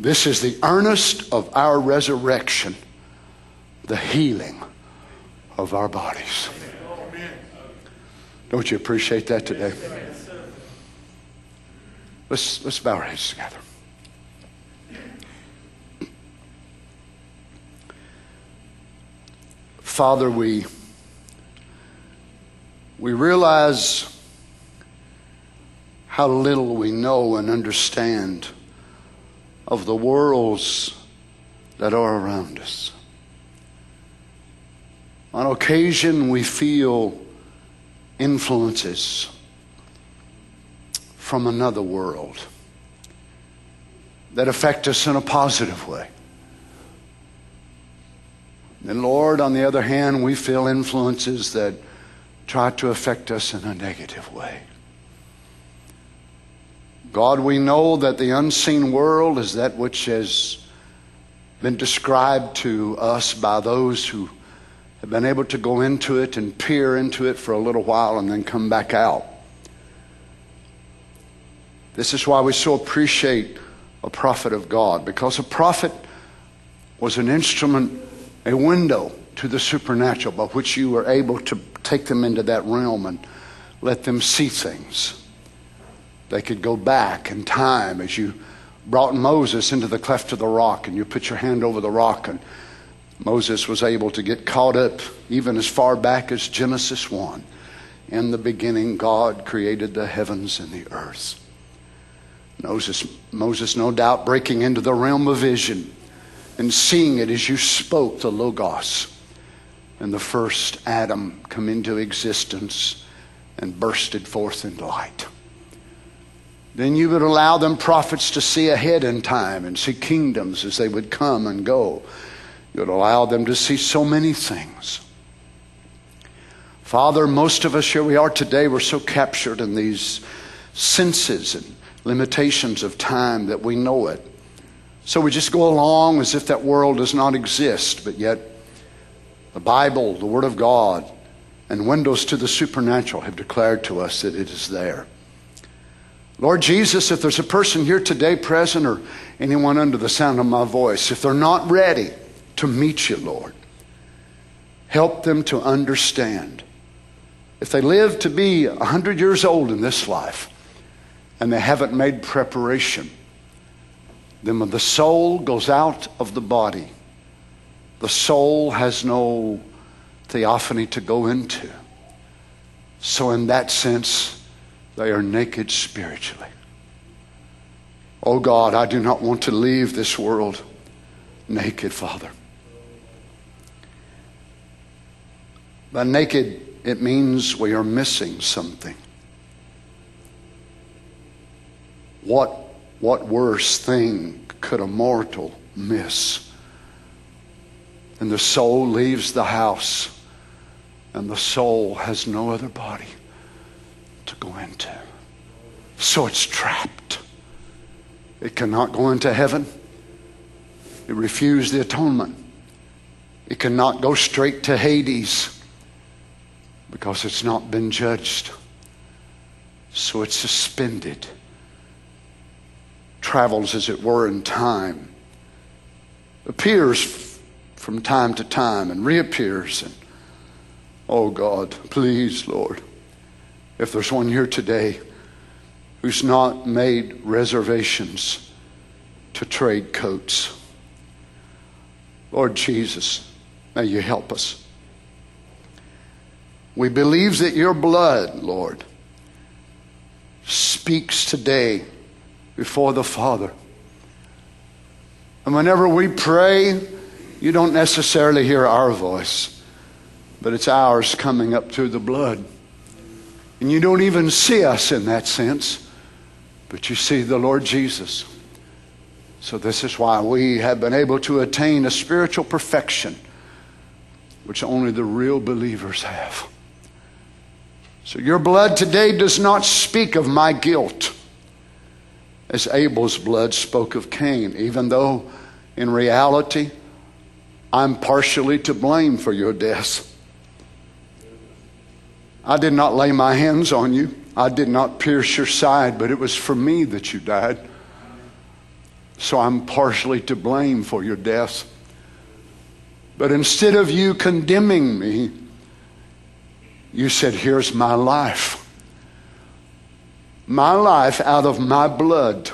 This is the earnest of our resurrection, the healing of our bodies. Don't you appreciate that today? Let's, let's bow our heads together. Father, we, we realize how little we know and understand of the worlds that are around us. On occasion, we feel influences from another world that affect us in a positive way. And Lord, on the other hand, we feel influences that try to affect us in a negative way. God, we know that the unseen world is that which has been described to us by those who have been able to go into it and peer into it for a little while and then come back out. This is why we so appreciate a prophet of God, because a prophet was an instrument a window to the supernatural by which you were able to take them into that realm and let them see things. They could go back in time as you brought Moses into the cleft of the rock and you put your hand over the rock and Moses was able to get caught up even as far back as Genesis 1. In the beginning, God created the heavens and the earth. Moses, Moses, no doubt, breaking into the realm of vision and seeing it as you spoke the Logos and the first Adam come into existence and bursted forth in light. Then you would allow them prophets to see ahead in time and see kingdoms as they would come and go. You would allow them to see so many things. Father, most of us here we are today, we're so captured in these senses and limitations of time that we know it. So we just go along as if that world does not exist, but yet the Bible, the Word of God, and windows to the supernatural have declared to us that it is there. Lord Jesus, if there's a person here today present or anyone under the sound of my voice, if they're not ready to meet you, Lord, help them to understand. If they live to be 100 years old in this life and they haven't made preparation, then when the soul goes out of the body, the soul has no theophany to go into. So, in that sense, they are naked spiritually. Oh God, I do not want to leave this world naked, Father. By naked, it means we are missing something. What what worse thing could a mortal miss? And the soul leaves the house, and the soul has no other body to go into. So it's trapped. It cannot go into heaven. It refused the atonement. It cannot go straight to Hades because it's not been judged. So it's suspended travels, as it were, in time, appears from time to time and reappears. And oh God, please, Lord, if there's one here today who's not made reservations to trade coats, Lord Jesus, may you help us. We believe that your blood, Lord, speaks today before the Father. And whenever we pray, you don't necessarily hear our voice, but it's ours coming up through the blood. And you don't even see us in that sense, but you see the Lord Jesus. So, this is why we have been able to attain a spiritual perfection which only the real believers have. So, your blood today does not speak of my guilt as Abel's blood spoke of Cain, even though in reality I'm partially to blame for your death. I did not lay my hands on you. I did not pierce your side, but it was for me that you died. So I'm partially to blame for your death. But instead of you condemning me, you said, Here's my life. My life out of my blood.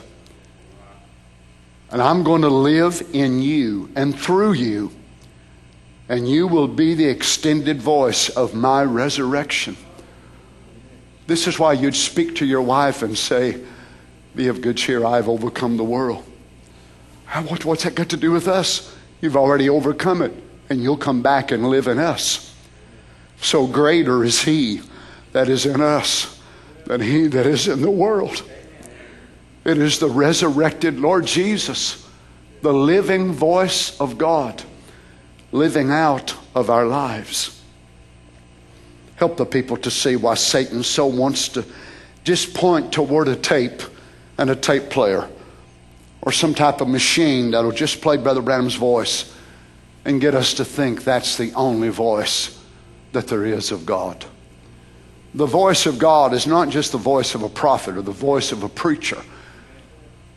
And I'm going to live in you and through you and you will be the extended voice of my resurrection. This is why you'd speak to your wife and say, Be of good cheer, I've overcome the world. What's that got to do with us? You've already overcome it, and you'll come back and live in us. So greater is He that is in us than He that is in the world. It is the resurrected Lord Jesus, the living voice of God living out of our lives. Help the people to see why Satan so wants to just point toward a tape and a tape player or some type of machine that'll just play Brother Branham's voice and get us to think that's the only voice that there is of God. The voice of God is not just the voice of a prophet or the voice of a preacher.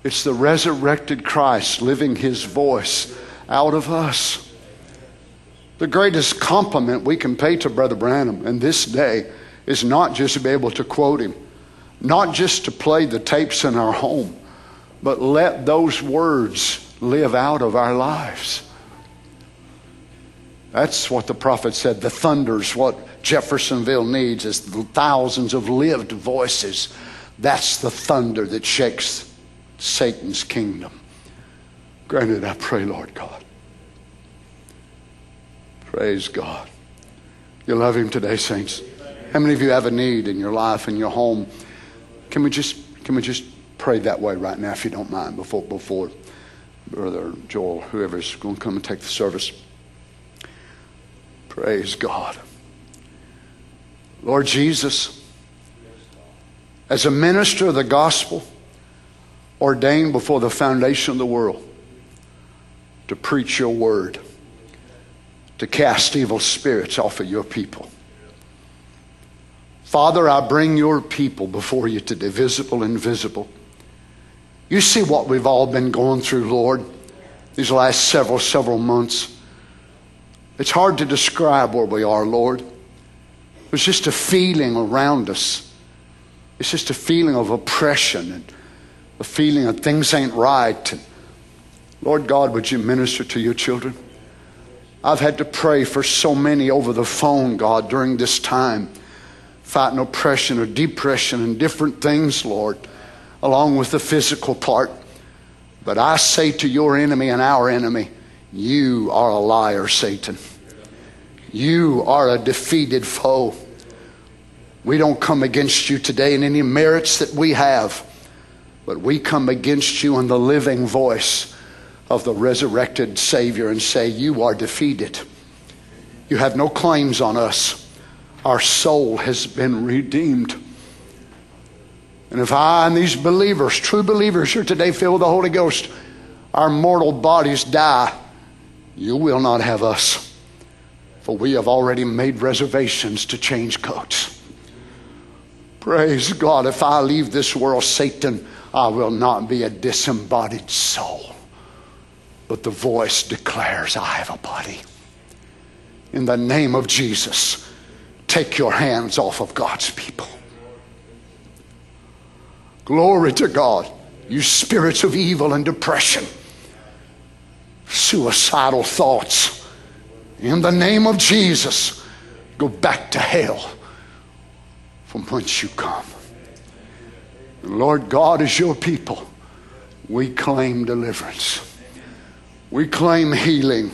It's the resurrected Christ living his voice out of us. The greatest compliment we can pay to Brother Branham in this day is not just to be able to quote him, not just to play the tapes in our home, but let those words live out of our lives. That's what the prophet said. The thunders, what Jeffersonville needs is thousands of lived voices. That's the thunder that shakes Satan's kingdom. Granted, I pray, Lord God, Praise God. You love Him today, saints. How many of you have a need in your life, in your home? Can we just can we just pray that way right now, if you don't mind, before before Brother Joel, whoever's going to come and take the service. Praise God. Lord Jesus, as a minister of the gospel, ordained before the foundation of the world to preach your word to cast evil spirits off of your people. Father, I bring your people before you today, visible and invisible. You see what we've all been going through, Lord, these last several, several months. It's hard to describe where we are, Lord. It's just a feeling around us. It's just a feeling of oppression and a feeling that things ain't right. Lord God, would you minister to your children? I've had to pray for so many over the phone, God, during this time, fighting oppression or depression and different things, Lord, along with the physical part. But I say to your enemy and our enemy, you are a liar, Satan. You are a defeated foe. We don't come against you today in any merits that we have, but we come against you in the living voice of the resurrected Savior and say, You are defeated. You have no claims on us. Our soul has been redeemed. And if I and these believers, true believers here today, filled with the Holy Ghost, our mortal bodies die, you will not have us. For we have already made reservations to change coats. Praise God. If I leave this world, Satan, I will not be a disembodied soul but the voice declares, I have a body. In the name of Jesus, take your hands off of God's people. Glory to God, you spirits of evil and depression, suicidal thoughts. In the name of Jesus, go back to hell from whence you come. Lord God, as your people, we claim deliverance. We claim healing.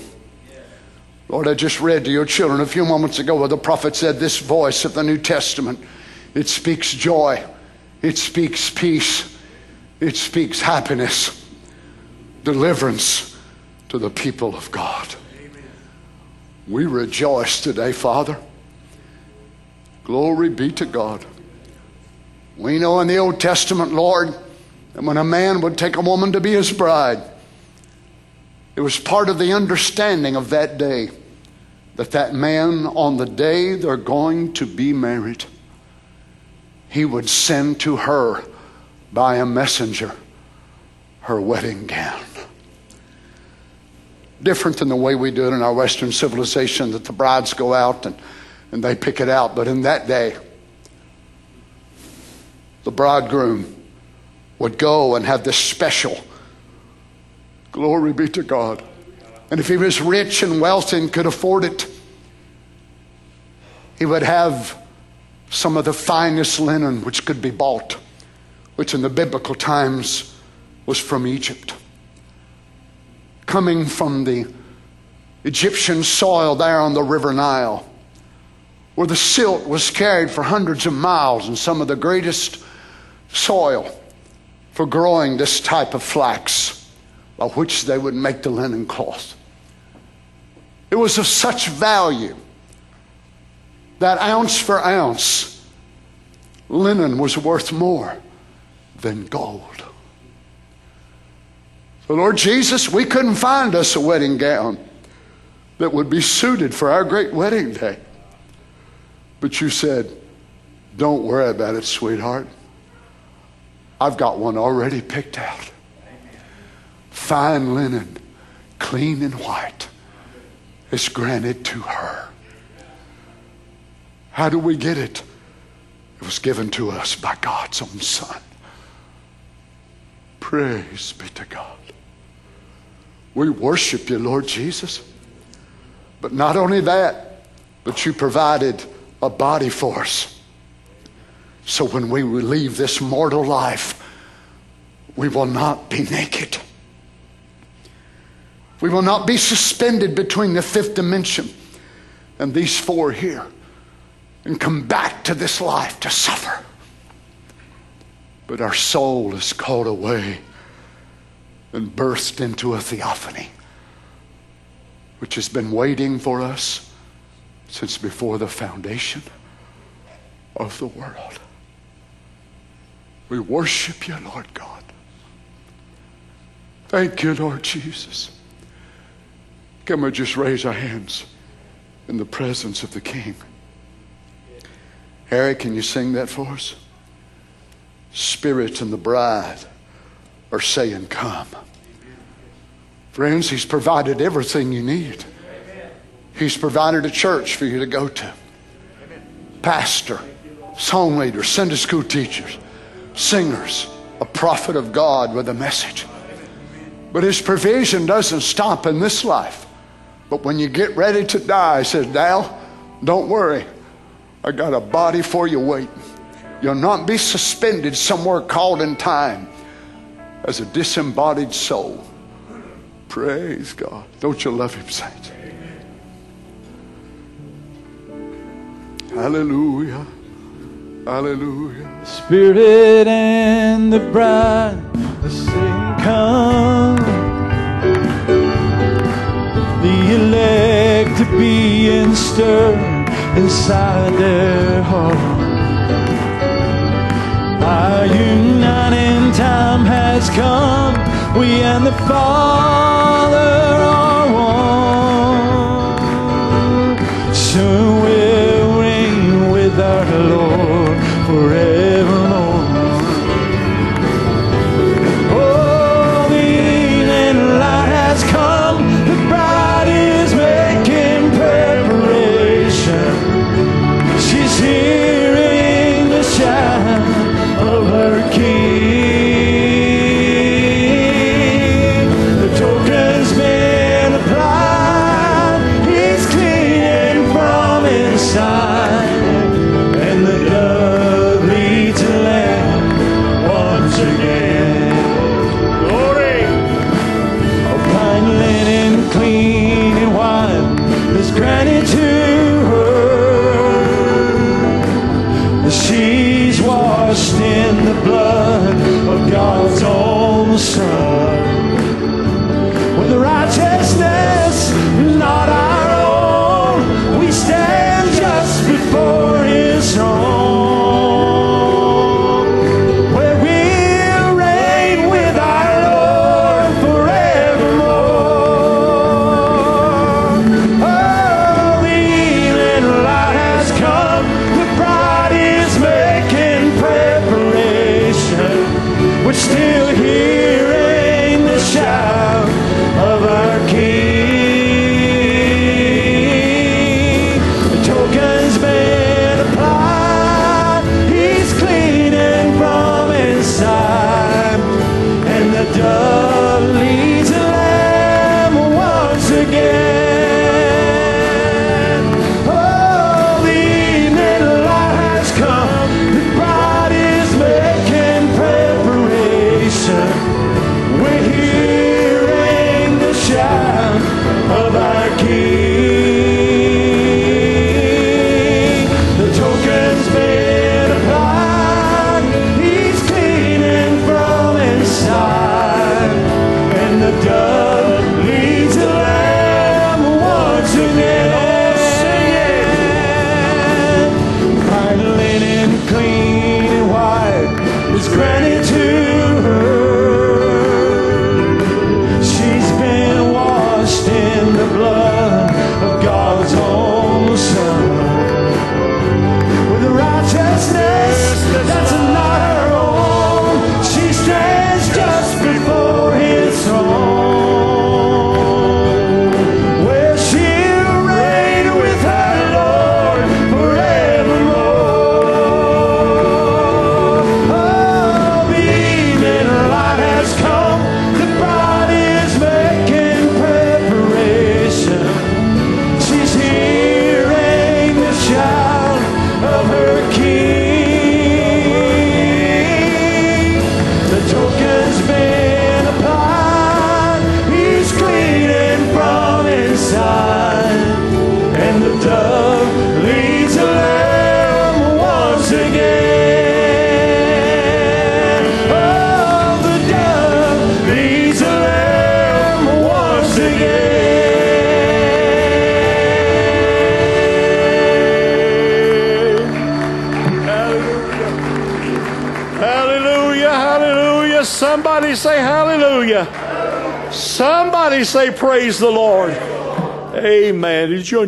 Lord, I just read to your children a few moments ago where the prophet said, This voice of the New Testament It speaks joy. It speaks peace. It speaks happiness, deliverance to the people of God. We rejoice today, Father. Glory be to God. We know in the Old Testament, Lord, that when a man would take a woman to be his bride, it was part of the understanding of that day that that man, on the day they're going to be married, he would send to her by a messenger her wedding gown. Different than the way we do it in our Western civilization, that the brides go out and, and they pick it out. But in that day, the bridegroom would go and have this special. Glory be to God. And if he was rich and wealthy and could afford it, he would have some of the finest linen which could be bought, which in the biblical times was from Egypt. Coming from the Egyptian soil there on the River Nile, where the silt was carried for hundreds of miles and some of the greatest soil for growing this type of flax by which they would make the linen cloth. It was of such value that ounce for ounce, linen was worth more than gold. So, Lord Jesus, we couldn't find us a wedding gown that would be suited for our great wedding day. But you said, Don't worry about it, sweetheart. I've got one already picked out. Fine linen, clean and white, is granted to her. How do we get it? It was given to us by God's own Son. Praise be to God. We worship you, Lord Jesus. But not only that, but you provided a body for us. So when we leave this mortal life, we will not be naked. We will not be suspended between the fifth dimension and these four here and come back to this life to suffer. But our soul is called away and burst into a theophany, which has been waiting for us since before the foundation of the world. We worship you, Lord God. Thank you, Lord Jesus. Can we just raise our hands in the presence of the King? Harry, can you sing that for us? Spirit and the bride are saying, Come. Friends, He's provided everything you need. He's provided a church for you to go to, pastor, song leader, Sunday school teachers singers, a prophet of God with a message. But his provision doesn't stop in this life. But when you get ready to die, he says, Dal, don't worry. I got a body for you waiting. You'll not be suspended somewhere called in time as a disembodied soul. Praise God. Don't you love him, saints? Hallelujah. Hallelujah. Spirit and the bride are saying, Come. The elect to be in stir inside their heart. Our uniting time has come. We and the Father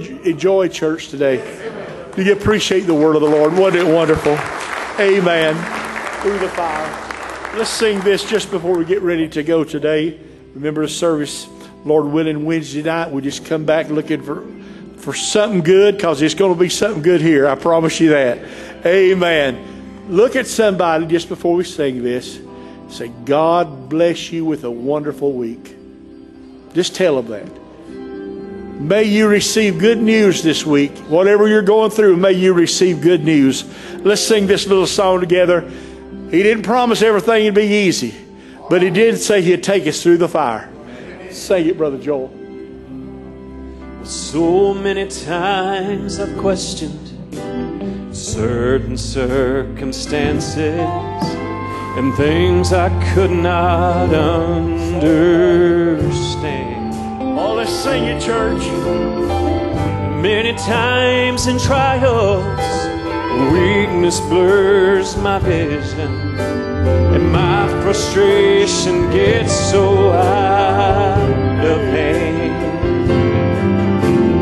enjoy church today? Do you appreciate the word of the Lord? Wasn't it wonderful? Amen. Through the fire. Let's sing this just before we get ready to go today. Remember the service, Lord willing, Wednesday night. We just come back looking for for something good because it's going to be something good here. I promise you that. Amen. Look at somebody just before we sing this. Say, God bless you with a wonderful week. Just tell them that. May you receive good news this week. Whatever you're going through, may you receive good news. Let's sing this little song together. He didn't promise everything would be easy, but he did say he'd take us through the fire. Sing it, Brother Joel. So many times I've questioned certain circumstances and things I could not understand. Oh, let's sing it, church. Many times in trials, weakness blurs my vision, and my frustration gets so out of hand.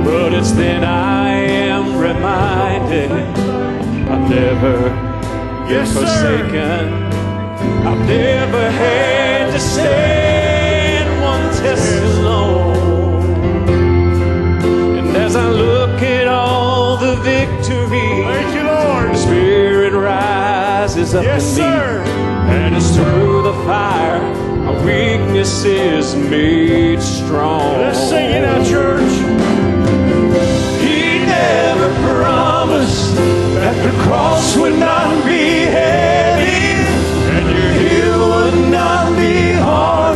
But it's then I am reminded I've never been Yes, sir. forsaken. I've never had to stand rises up Yes, in me. sir. And it's through the fire, my weakness is made strong. Let's sing it out, church. He never promised that the cross would not be heavy and your hill would not be hard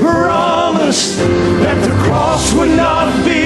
promised that the cross would not be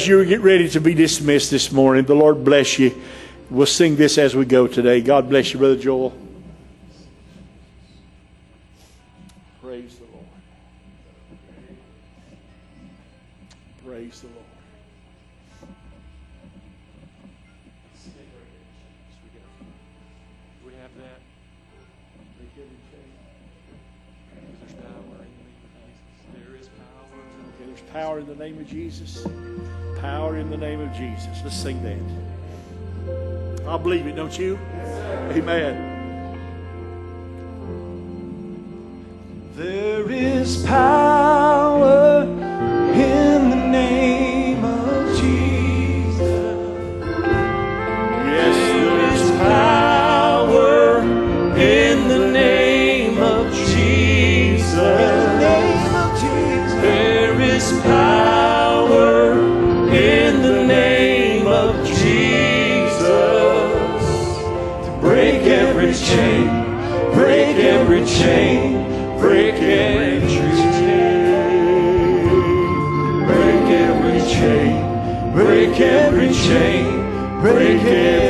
as you get ready to be dismissed this morning, the Lord bless you. We'll sing this as we go today. God bless you, Brother Joel. Praise the Lord. Praise the Lord. We have that. There's power in the name of Jesus. There is power. Okay, there's power in the name of Jesus. Power in the name of Jesus. Let's sing that. I believe it, don't you? Yes, Amen. There is power. chain breaking chain. Break every chain. Break every chain. Break every chain. Break every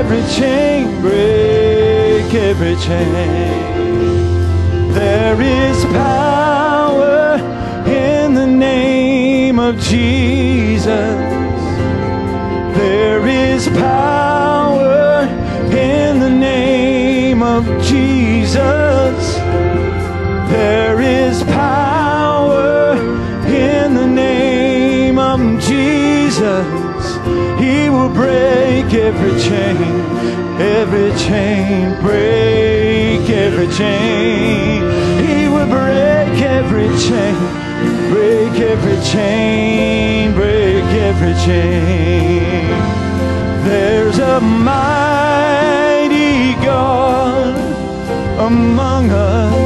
every chain, break every chain. There is power in the name of Jesus. There is power in the name of Jesus. every chain, every chain, break every chain. He will break every chain, break every chain, break every chain. There's a mighty God among us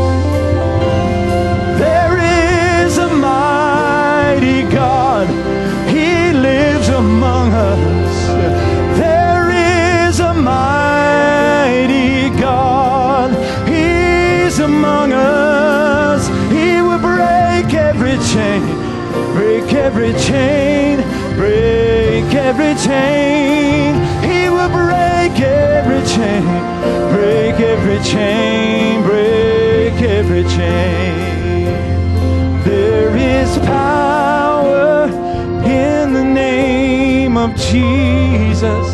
chain. He will break every chain, break every chain, break every chain. There is power in the name of Jesus.